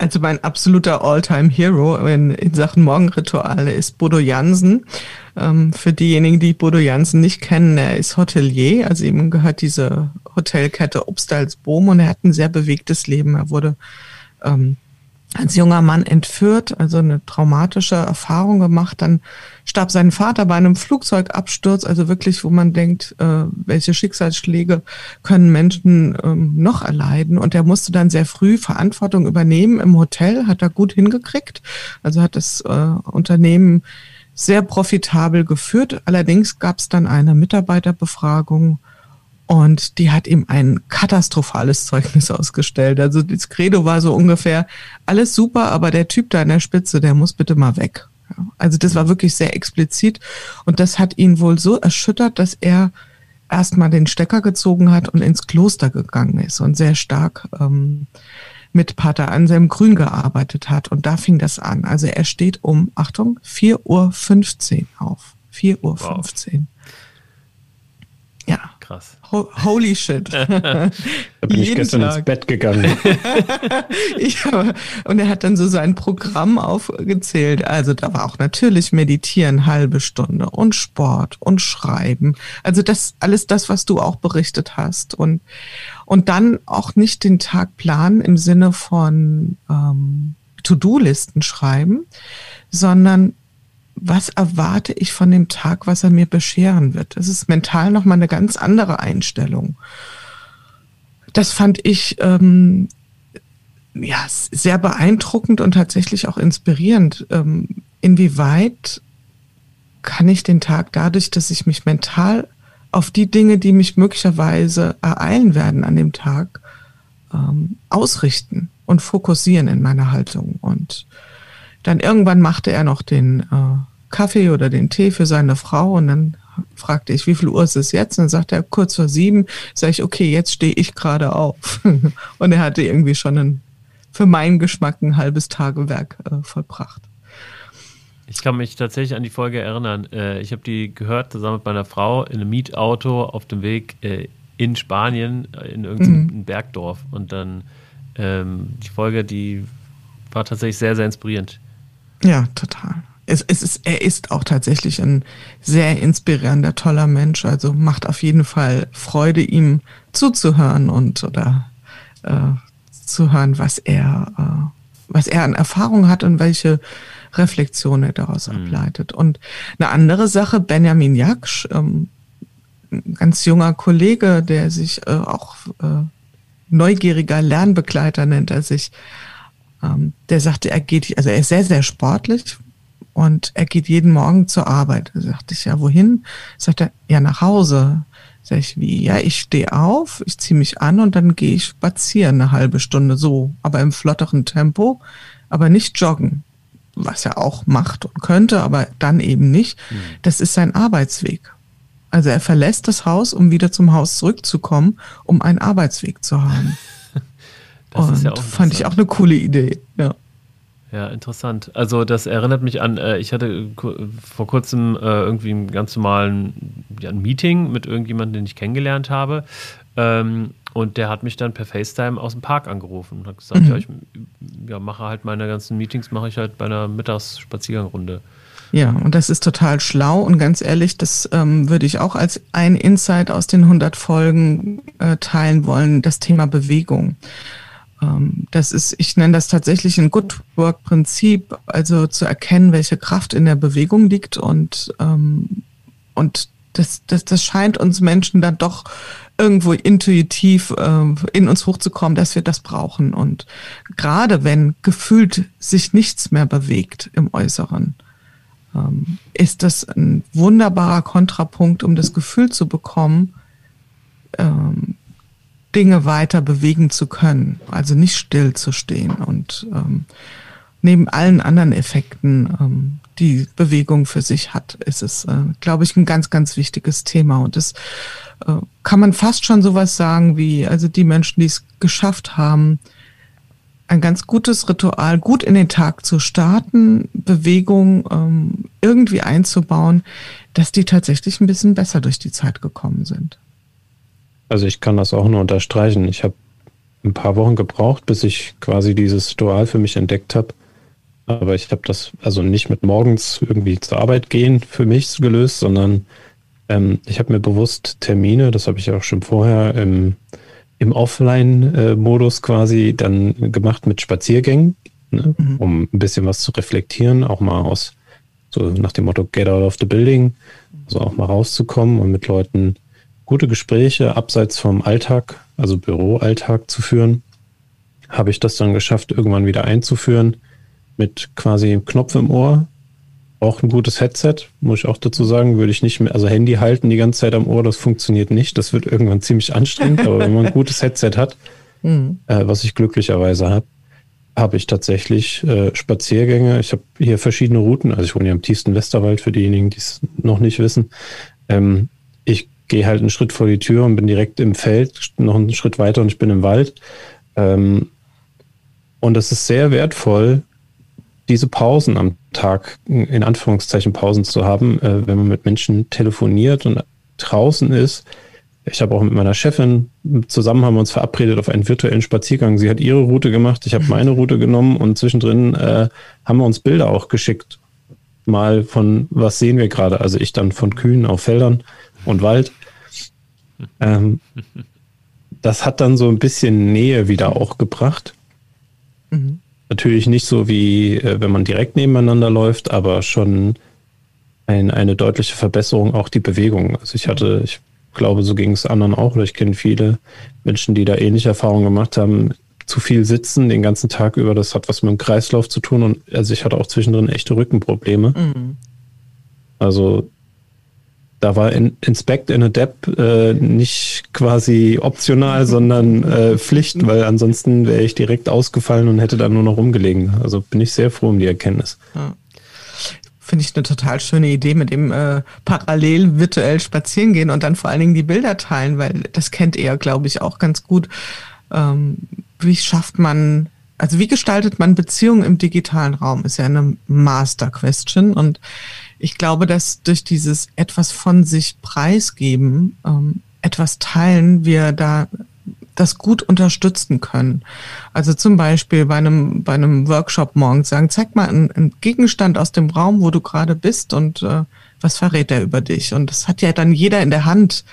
Also mein absoluter All-Time-Hero in, in, Sachen Morgenrituale ist Bodo Jansen. Ähm, für diejenigen, die Bodo Jansen nicht kennen, er ist Hotelier, also ihm gehört diese Hotelkette Obstalsboom und er hat ein sehr bewegtes Leben. Er wurde ähm, als junger Mann entführt, also eine traumatische Erfahrung gemacht. Dann starb sein Vater bei einem Flugzeugabsturz, also wirklich, wo man denkt, äh, welche Schicksalsschläge können Menschen ähm, noch erleiden. Und er musste dann sehr früh Verantwortung übernehmen im Hotel, hat er gut hingekriegt, also hat das äh, Unternehmen sehr profitabel geführt. Allerdings gab es dann eine Mitarbeiterbefragung und die hat ihm ein katastrophales Zeugnis ausgestellt. Also das Credo war so ungefähr, alles super, aber der Typ da an der Spitze, der muss bitte mal weg. Also das war wirklich sehr explizit. Und das hat ihn wohl so erschüttert, dass er erstmal den Stecker gezogen hat und ins Kloster gegangen ist und sehr stark ähm, mit Pater Anselm Grün gearbeitet hat. Und da fing das an. Also er steht um, Achtung, 4.15 Uhr auf. 4.15 Uhr. Wow. Krass. Ho holy shit. [LAUGHS] da bin ich gestern Tag. ins Bett gegangen. [LAUGHS] ja, und er hat dann so sein Programm aufgezählt. Also da war auch natürlich Meditieren halbe Stunde und Sport und Schreiben. Also das alles das, was du auch berichtet hast. Und, und dann auch nicht den Tag planen im Sinne von ähm, To-Do-Listen schreiben, sondern was erwarte ich von dem Tag, was er mir bescheren wird. Das ist mental nochmal eine ganz andere Einstellung. Das fand ich ähm, ja, sehr beeindruckend und tatsächlich auch inspirierend. Ähm, inwieweit kann ich den Tag dadurch, dass ich mich mental auf die Dinge, die mich möglicherweise ereilen werden an dem Tag, ähm, ausrichten und fokussieren in meiner Haltung. Und dann irgendwann machte er noch den äh, Kaffee oder den Tee für seine Frau und dann fragte ich, wie viel Uhr ist es jetzt? Und dann sagte er, kurz vor sieben. Sag ich, okay, jetzt stehe ich gerade auf. [LAUGHS] und er hatte irgendwie schon ein, für meinen Geschmack ein halbes Tagewerk äh, vollbracht. Ich kann mich tatsächlich an die Folge erinnern. Äh, ich habe die gehört zusammen mit meiner Frau in einem Mietauto auf dem Weg äh, in Spanien äh, in irgendeinem mhm. Bergdorf. Und dann ähm, die Folge, die war tatsächlich sehr, sehr inspirierend. Ja, total es, es ist, er ist auch tatsächlich ein sehr inspirierender, toller Mensch. Also macht auf jeden Fall Freude, ihm zuzuhören und oder äh, zu hören, was er, äh, was er an Erfahrung hat und welche Reflexion er daraus mhm. ableitet. Und eine andere Sache, Benjamin Jaksch, ähm, ein ganz junger Kollege, der sich äh, auch äh, neugieriger Lernbegleiter nennt er sich, ähm, der sagte, er geht, also er ist sehr, sehr sportlich und er geht jeden Morgen zur Arbeit. Da sagte ich, ja, wohin? Sagt er, ja, nach Hause. Sag ich, wie? Ja, ich stehe auf, ich ziehe mich an und dann gehe ich spazieren eine halbe Stunde so, aber im flotteren Tempo, aber nicht joggen was er auch macht und könnte, aber dann eben nicht. Mhm. Das ist sein Arbeitsweg. Also er verlässt das Haus, um wieder zum Haus zurückzukommen, um einen Arbeitsweg zu haben. [LAUGHS] das und ist ja auch fand ich auch eine coole Idee. Ja. Ja, interessant. Also das erinnert mich an, äh, ich hatte vor kurzem äh, irgendwie einen ganz normalen ja, ein Meeting mit irgendjemandem, den ich kennengelernt habe. Ähm, und der hat mich dann per FaceTime aus dem Park angerufen und hat gesagt, mhm. ja, ich ja, mache halt meine ganzen Meetings, mache ich halt bei einer Mittagsspaziergangrunde. Ja, und das ist total schlau und ganz ehrlich, das ähm, würde ich auch als ein Insight aus den 100 Folgen äh, teilen wollen, das Thema Bewegung. Ähm, das ist, ich nenne das tatsächlich ein Good Work Prinzip, also zu erkennen, welche Kraft in der Bewegung liegt und, ähm, und das, das, das scheint uns Menschen dann doch irgendwo intuitiv äh, in uns hochzukommen, dass wir das brauchen. Und gerade wenn gefühlt sich nichts mehr bewegt im Äußeren, ähm, ist das ein wunderbarer Kontrapunkt, um das Gefühl zu bekommen, ähm, Dinge weiter bewegen zu können, also nicht still zu stehen und ähm, neben allen anderen Effekten, ähm, die Bewegung für sich hat, ist es, äh, glaube ich, ein ganz, ganz wichtiges Thema. Und es äh, kann man fast schon sowas sagen wie, also die Menschen, die es geschafft haben, ein ganz gutes Ritual, gut in den Tag zu starten, Bewegung ähm, irgendwie einzubauen, dass die tatsächlich ein bisschen besser durch die Zeit gekommen sind. Also ich kann das auch nur unterstreichen. Ich habe ein paar Wochen gebraucht, bis ich quasi dieses Ritual für mich entdeckt habe. Aber ich habe das also nicht mit morgens irgendwie zur Arbeit gehen für mich gelöst, sondern ähm, ich habe mir bewusst Termine, das habe ich auch schon vorher im, im Offline-Modus quasi dann gemacht mit Spaziergängen, ne? mhm. um ein bisschen was zu reflektieren, auch mal aus, so nach dem Motto Get out of the building, also auch mal rauszukommen und mit Leuten gute Gespräche abseits vom Alltag, also Büroalltag zu führen. Habe ich das dann geschafft, irgendwann wieder einzuführen mit quasi Knopf im Ohr, auch ein gutes Headset, muss ich auch dazu sagen, würde ich nicht mehr, also Handy halten die ganze Zeit am Ohr, das funktioniert nicht. Das wird irgendwann ziemlich anstrengend, aber wenn man ein gutes Headset hat, [LAUGHS] mhm. äh, was ich glücklicherweise habe, habe ich tatsächlich äh, Spaziergänge. Ich habe hier verschiedene Routen. Also ich wohne hier im tiefsten Westerwald für diejenigen, die es noch nicht wissen. Ähm, ich gehe halt einen Schritt vor die Tür und bin direkt im Feld, noch einen Schritt weiter und ich bin im Wald. Ähm, und es ist sehr wertvoll, diese Pausen am Tag, in Anführungszeichen Pausen zu haben, äh, wenn man mit Menschen telefoniert und draußen ist. Ich habe auch mit meiner Chefin zusammen haben wir uns verabredet auf einen virtuellen Spaziergang. Sie hat ihre Route gemacht, ich habe meine Route genommen und zwischendrin äh, haben wir uns Bilder auch geschickt. Mal von was sehen wir gerade? Also ich dann von Kühen auf Feldern und Wald. Ähm, das hat dann so ein bisschen Nähe wieder auch gebracht. Mhm. Natürlich nicht so wie äh, wenn man direkt nebeneinander läuft, aber schon ein, eine deutliche Verbesserung auch die Bewegung. Also ich hatte, ich glaube, so ging es anderen auch, oder ich kenne viele Menschen, die da ähnliche Erfahrungen gemacht haben. Zu viel sitzen den ganzen Tag über, das hat was mit dem Kreislauf zu tun und also ich hatte auch zwischendrin echte Rückenprobleme. Mhm. Also da war in, Inspect in a Dep äh, nicht quasi optional, [LAUGHS] sondern äh, Pflicht, weil ansonsten wäre ich direkt ausgefallen und hätte da nur noch rumgelegen. Also bin ich sehr froh um die Erkenntnis. Ja. Finde ich eine total schöne Idee mit dem äh, parallel virtuell spazieren gehen und dann vor allen Dingen die Bilder teilen, weil das kennt ihr, glaube ich, auch ganz gut. Ähm, wie schafft man also wie gestaltet man Beziehungen im digitalen Raum, ist ja eine Master-Question. Und ich glaube, dass durch dieses etwas von sich preisgeben, ähm, etwas teilen, wir da das gut unterstützen können. Also zum Beispiel bei einem, bei einem Workshop morgens sagen, zeig mal einen, einen Gegenstand aus dem Raum, wo du gerade bist und äh, was verrät er über dich? Und das hat ja dann jeder in der Hand,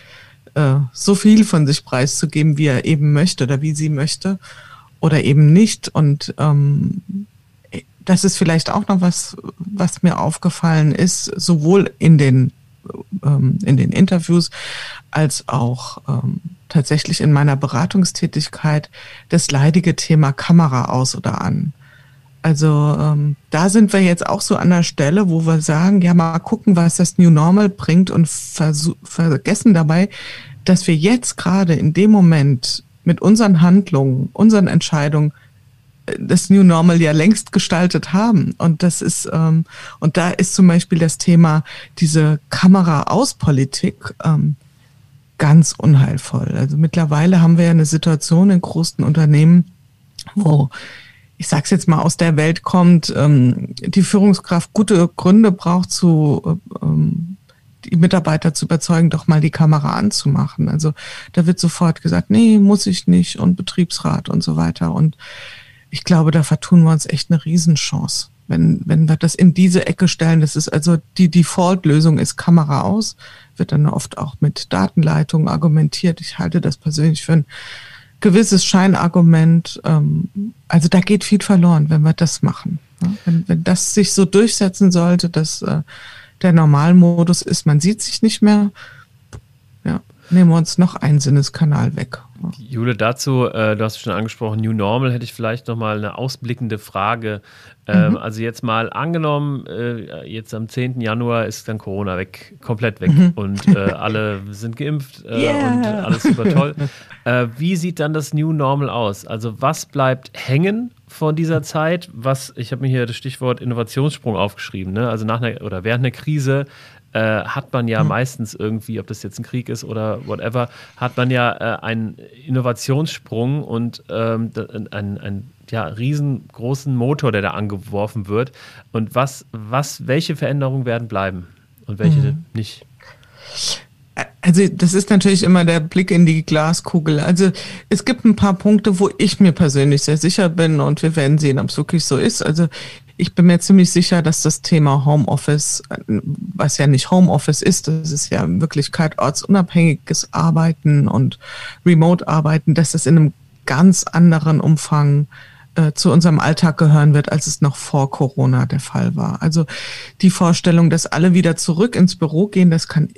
äh, so viel von sich preiszugeben, wie er eben möchte oder wie sie möchte oder eben nicht. Und ähm, das ist vielleicht auch noch was, was mir aufgefallen ist, sowohl in den ähm, in den Interviews als auch ähm, tatsächlich in meiner Beratungstätigkeit das leidige Thema Kamera aus oder an. Also ähm, da sind wir jetzt auch so an der Stelle, wo wir sagen, ja mal gucken, was das New Normal bringt und vergessen dabei, dass wir jetzt gerade in dem Moment mit unseren Handlungen, unseren Entscheidungen das New Normal ja längst gestaltet haben. Und das ist, ähm, und da ist zum Beispiel das Thema diese Kamera-Aus-Politik ähm, ganz unheilvoll. Also mittlerweile haben wir ja eine Situation in großen Unternehmen, wo ich sag's jetzt mal aus der Welt kommt, ähm, die Führungskraft gute Gründe braucht zu ähm, die Mitarbeiter zu überzeugen, doch mal die Kamera anzumachen. Also da wird sofort gesagt, nee, muss ich nicht und Betriebsrat und so weiter. Und ich glaube, da vertun wir uns echt eine Riesenchance. Wenn, wenn wir das in diese Ecke stellen, das ist also die Default-Lösung ist Kamera aus, wird dann oft auch mit Datenleitungen argumentiert. Ich halte das persönlich für ein gewisses Scheinargument. Ähm, also da geht viel verloren, wenn wir das machen. Wenn, wenn das sich so durchsetzen sollte, dass äh, der Normalmodus ist, man sieht sich nicht mehr, ja, nehmen wir uns noch einen Sinneskanal weg. Jule, dazu, äh, du hast schon angesprochen, New Normal, hätte ich vielleicht nochmal eine ausblickende Frage. Ähm, mhm. Also jetzt mal angenommen, äh, jetzt am 10. Januar ist dann Corona weg, komplett weg mhm. und äh, [LAUGHS] alle sind geimpft äh, yeah. und alles super toll. [LAUGHS] Äh, wie sieht dann das New Normal aus? Also was bleibt hängen von dieser Zeit? Was, ich habe mir hier das Stichwort Innovationssprung aufgeschrieben, ne? also nach einer oder während einer Krise äh, hat man ja mhm. meistens irgendwie, ob das jetzt ein Krieg ist oder whatever, hat man ja äh, einen Innovationssprung und ähm, einen, einen ja, riesengroßen Motor, der da angeworfen wird. Und was, was, welche Veränderungen werden bleiben und welche mhm. nicht? Also das ist natürlich immer der Blick in die Glaskugel. Also es gibt ein paar Punkte, wo ich mir persönlich sehr sicher bin und wir werden sehen, ob es wirklich so ist. Also ich bin mir ziemlich sicher, dass das Thema Homeoffice, was ja nicht Homeoffice ist, das ist ja in Wirklichkeit ortsunabhängiges Arbeiten und Remote-Arbeiten, dass das in einem ganz anderen Umfang äh, zu unserem Alltag gehören wird, als es noch vor Corona der Fall war. Also die Vorstellung, dass alle wieder zurück ins Büro gehen, das kann,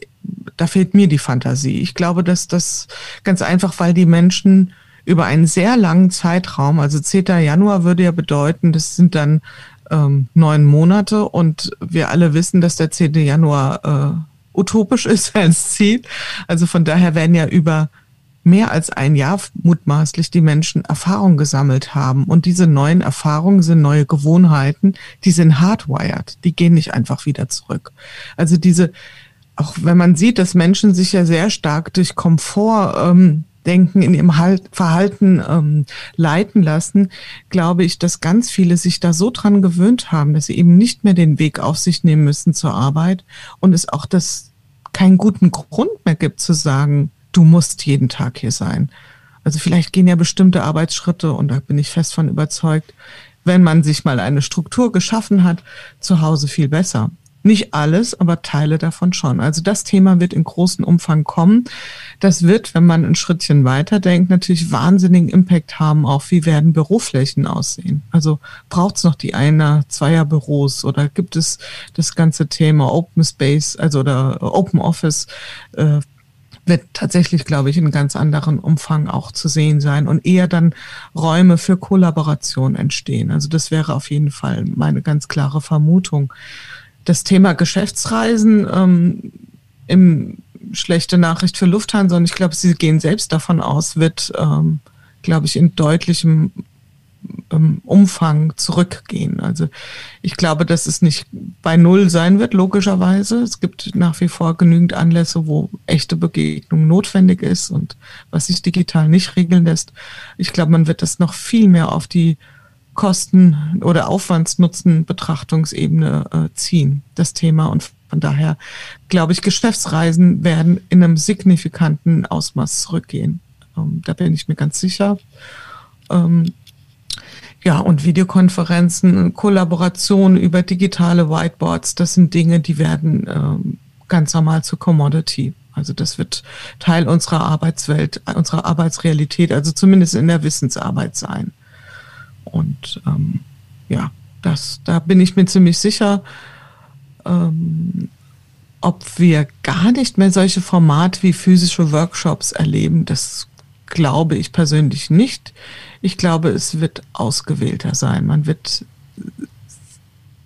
da fehlt mir die Fantasie. Ich glaube, dass das ganz einfach, weil die Menschen über einen sehr langen Zeitraum, also 10. Januar würde ja bedeuten, das sind dann ähm, neun Monate und wir alle wissen, dass der 10. Januar äh, utopisch ist [LAUGHS] als Ziel. Also von daher werden ja über mehr als ein Jahr mutmaßlich die Menschen Erfahrung gesammelt haben. Und diese neuen Erfahrungen sind neue Gewohnheiten, die sind hardwired, die gehen nicht einfach wieder zurück. Also diese, auch wenn man sieht, dass Menschen sich ja sehr stark durch Komfort ähm, Denken, in ihrem halt Verhalten ähm, leiten lassen, glaube ich, dass ganz viele sich da so dran gewöhnt haben, dass sie eben nicht mehr den Weg auf sich nehmen müssen zur Arbeit und es auch das keinen guten Grund mehr gibt zu sagen, du musst jeden Tag hier sein. Also vielleicht gehen ja bestimmte Arbeitsschritte und da bin ich fest von überzeugt, wenn man sich mal eine Struktur geschaffen hat, zu Hause viel besser. Nicht alles, aber Teile davon schon. Also das Thema wird in großem Umfang kommen. Das wird, wenn man ein Schrittchen weiterdenkt, natürlich wahnsinnigen Impact haben auf, wie werden Büroflächen aussehen. Also braucht es noch die einer, zweier Büros oder gibt es das ganze Thema Open Space, also oder Open Office, äh, wird tatsächlich, glaube ich, in ganz anderen Umfang auch zu sehen sein und eher dann Räume für Kollaboration entstehen. Also das wäre auf jeden Fall meine ganz klare Vermutung das Thema Geschäftsreisen ähm, im schlechte Nachricht für Lufthansa und ich glaube, sie gehen selbst davon aus, wird, ähm, glaube ich, in deutlichem ähm, Umfang zurückgehen. Also ich glaube, dass es nicht bei Null sein wird, logischerweise. Es gibt nach wie vor genügend Anlässe, wo echte Begegnung notwendig ist und was sich digital nicht regeln lässt. Ich glaube, man wird das noch viel mehr auf die Kosten- oder Aufwandsnutzen-Betrachtungsebene äh, ziehen, das Thema. Und von daher glaube ich, Geschäftsreisen werden in einem signifikanten Ausmaß zurückgehen. Ähm, da bin ich mir ganz sicher. Ähm, ja, und Videokonferenzen, Kollaboration über digitale Whiteboards, das sind Dinge, die werden ähm, ganz normal zur Commodity. Also das wird Teil unserer Arbeitswelt, unserer Arbeitsrealität, also zumindest in der Wissensarbeit sein. Und ähm, ja, das, da bin ich mir ziemlich sicher. Ähm, ob wir gar nicht mehr solche Formate wie physische Workshops erleben, das glaube ich persönlich nicht. Ich glaube, es wird ausgewählter sein. Man wird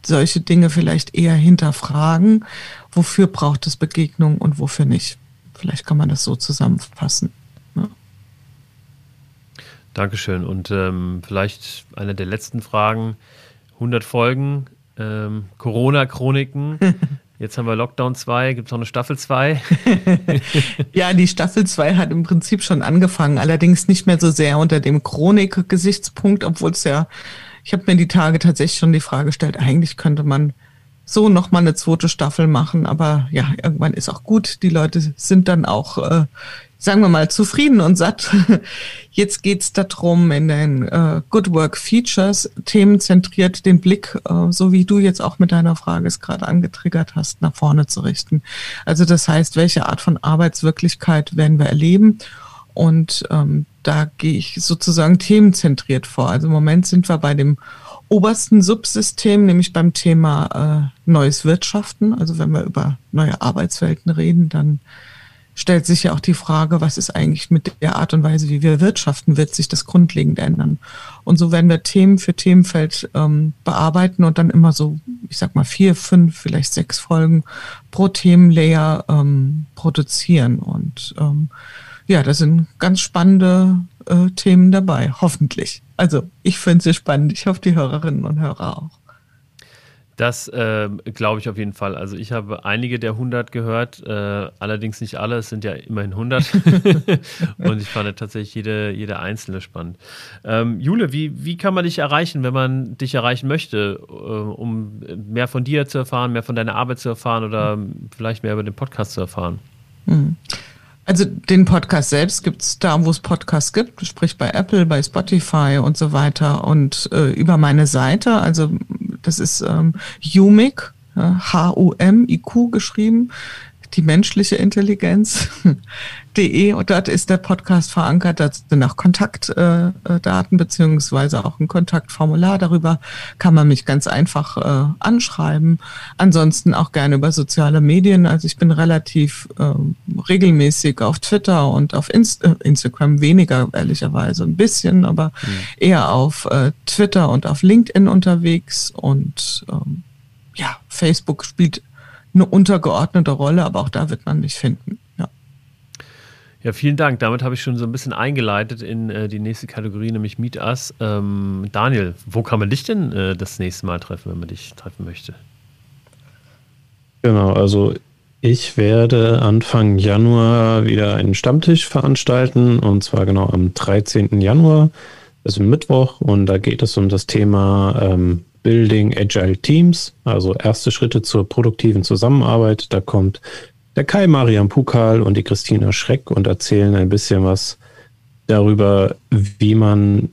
solche Dinge vielleicht eher hinterfragen. Wofür braucht es Begegnung und wofür nicht? Vielleicht kann man das so zusammenfassen. Dankeschön. Und ähm, vielleicht eine der letzten Fragen. 100 Folgen, ähm, Corona-Chroniken. [LAUGHS] Jetzt haben wir Lockdown 2, gibt es noch eine Staffel 2? [LAUGHS] ja, die Staffel 2 hat im Prinzip schon angefangen, allerdings nicht mehr so sehr unter dem Chronik-Gesichtspunkt, obwohl es ja, ich habe mir die Tage tatsächlich schon die Frage gestellt, eigentlich könnte man so nochmal eine zweite Staffel machen. Aber ja, irgendwann ist auch gut. Die Leute sind dann auch, äh, sagen wir mal, zufrieden und satt. [LAUGHS] Jetzt geht's darum, in den äh, Good Work Features themenzentriert den Blick, äh, so wie du jetzt auch mit deiner Frage es gerade angetriggert hast, nach vorne zu richten. Also das heißt, welche Art von Arbeitswirklichkeit werden wir erleben? Und ähm, da gehe ich sozusagen themenzentriert vor. Also im Moment sind wir bei dem obersten Subsystem, nämlich beim Thema äh, neues Wirtschaften. Also wenn wir über neue Arbeitswelten reden, dann stellt sich ja auch die Frage, was ist eigentlich mit der Art und Weise, wie wir wirtschaften, wird sich das grundlegend ändern. Und so werden wir Themen für Themenfeld ähm, bearbeiten und dann immer so, ich sag mal, vier, fünf, vielleicht sechs Folgen pro Themenlayer ähm, produzieren. Und ähm, ja, das sind ganz spannende äh, Themen dabei, hoffentlich. Also ich finde sie spannend. Ich hoffe, die Hörerinnen und Hörer auch. Das äh, glaube ich auf jeden Fall. Also ich habe einige der 100 gehört, äh, allerdings nicht alle, es sind ja immerhin 100. [LAUGHS] und ich fand tatsächlich jede, jede einzelne spannend. Ähm, Jule, wie, wie kann man dich erreichen, wenn man dich erreichen möchte, äh, um mehr von dir zu erfahren, mehr von deiner Arbeit zu erfahren oder vielleicht mehr über den Podcast zu erfahren? Mhm. Also den Podcast selbst gibt's da, wo es Podcasts gibt, sprich bei Apple, bei Spotify und so weiter. Und äh, über meine Seite, also das ist ähm, Humic, H-U-M-I-Q geschrieben, die menschliche Intelligenz.de [LAUGHS] und dort ist der Podcast verankert. Da sind auch Kontaktdaten beziehungsweise auch ein Kontaktformular. Darüber kann man mich ganz einfach äh, anschreiben. Ansonsten auch gerne über soziale Medien. Also ich bin relativ äh, regelmäßig auf Twitter und auf Inst äh, Instagram weniger ehrlicherweise ein bisschen, aber mhm. eher auf äh, Twitter und auf LinkedIn unterwegs und ähm, ja, Facebook spielt eine untergeordnete Rolle, aber auch da wird man mich finden. Ja. Ja, vielen Dank. Damit habe ich schon so ein bisschen eingeleitet in äh, die nächste Kategorie, nämlich Meet Us. Ähm, Daniel, wo kann man dich denn äh, das nächste Mal treffen, wenn man dich treffen möchte? Genau, also ich werde Anfang Januar wieder einen Stammtisch veranstalten und zwar genau am 13. Januar, also Mittwoch und da geht es um das Thema ähm, Building Agile Teams, also erste Schritte zur produktiven Zusammenarbeit. Da kommt der Kai Marian Pukal und die Christina Schreck und erzählen ein bisschen was darüber, wie man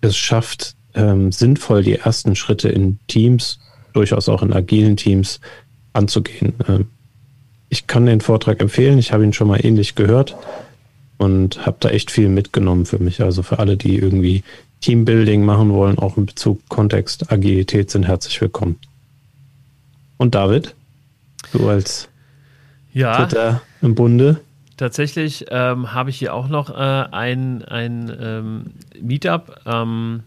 es schafft, ähm, sinnvoll die ersten Schritte in Teams, durchaus auch in agilen Teams, anzugehen. Ähm, ich kann den Vortrag empfehlen. Ich habe ihn schon mal ähnlich gehört und habe da echt viel mitgenommen für mich. Also für alle, die irgendwie Teambuilding machen wollen, auch in Bezug Kontext, Agilität, sind herzlich willkommen. Und David, du als ja, Dritter im Bunde. Tatsächlich ähm, habe ich hier auch noch äh, ein, ein ähm, Meetup am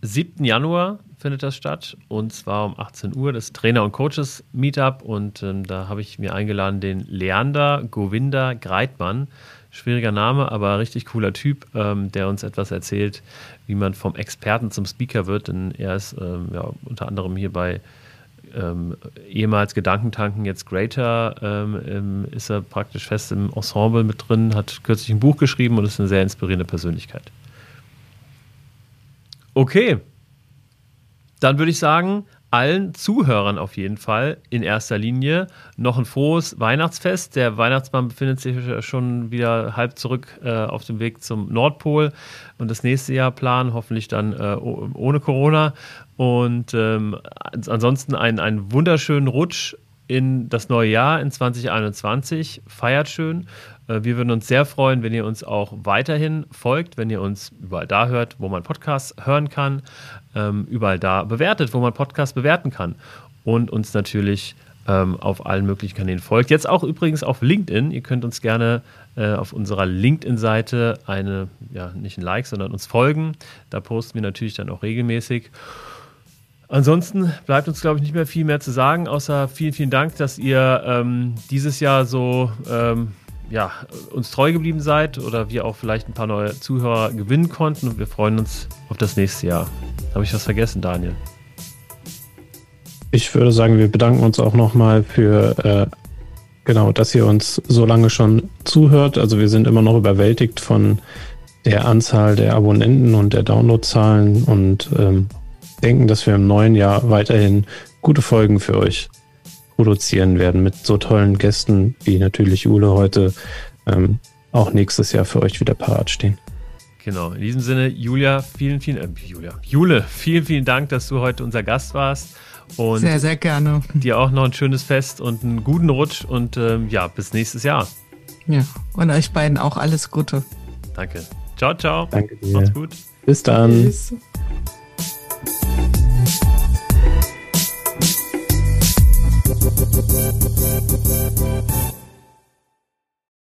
7. Januar findet das statt und zwar um 18 Uhr, das Trainer- und Coaches-Meetup und ähm, da habe ich mir eingeladen den Leander Govinda Greitmann schwieriger Name, aber richtig cooler Typ, ähm, der uns etwas erzählt, wie man vom Experten zum Speaker wird. Denn er ist ähm, ja, unter anderem hier bei ähm, ehemals Gedankentanken, jetzt Greater, ähm, ist er praktisch fest im Ensemble mit drin, hat kürzlich ein Buch geschrieben und ist eine sehr inspirierende Persönlichkeit. Okay, dann würde ich sagen, allen Zuhörern auf jeden Fall in erster Linie noch ein frohes Weihnachtsfest. Der Weihnachtsmann befindet sich schon wieder halb zurück äh, auf dem Weg zum Nordpol und das nächste Jahr planen, hoffentlich dann äh, ohne Corona. Und ähm, ansonsten einen, einen wunderschönen Rutsch in das neue Jahr in 2021. Feiert schön. Äh, wir würden uns sehr freuen, wenn ihr uns auch weiterhin folgt, wenn ihr uns überall da hört, wo man Podcasts hören kann ähm, überall da bewertet, wo man Podcasts bewerten kann. Und uns natürlich ähm, auf allen möglichen Kanälen folgt. Jetzt auch übrigens auf LinkedIn. Ihr könnt uns gerne äh, auf unserer LinkedIn-Seite eine, ja, nicht ein Like, sondern uns folgen. Da posten wir natürlich dann auch regelmäßig. Ansonsten bleibt uns, glaube ich, nicht mehr viel mehr zu sagen, außer vielen, vielen Dank, dass ihr ähm, dieses Jahr so ähm, ja, uns treu geblieben seid oder wir auch vielleicht ein paar neue Zuhörer gewinnen konnten. Und wir freuen uns auf das nächste Jahr. Habe ich was vergessen, Daniel? Ich würde sagen, wir bedanken uns auch nochmal für äh, genau, dass ihr uns so lange schon zuhört. Also wir sind immer noch überwältigt von der Anzahl der Abonnenten und der Downloadzahlen und ähm, denken, dass wir im neuen Jahr weiterhin gute Folgen für euch produzieren werden mit so tollen Gästen wie natürlich Jule heute ähm, auch nächstes Jahr für euch wieder parat stehen. Genau, in diesem Sinne, Julia, vielen, vielen, äh, Julia, Jule, vielen, vielen Dank, dass du heute unser Gast warst. Und sehr, sehr gerne. Dir auch noch ein schönes Fest und einen guten Rutsch und ähm, ja, bis nächstes Jahr. Ja, und euch beiden auch alles Gute. Danke. Ciao, ciao. Danke dir. Macht's gut. Bis dann. Tschüss. Thank you.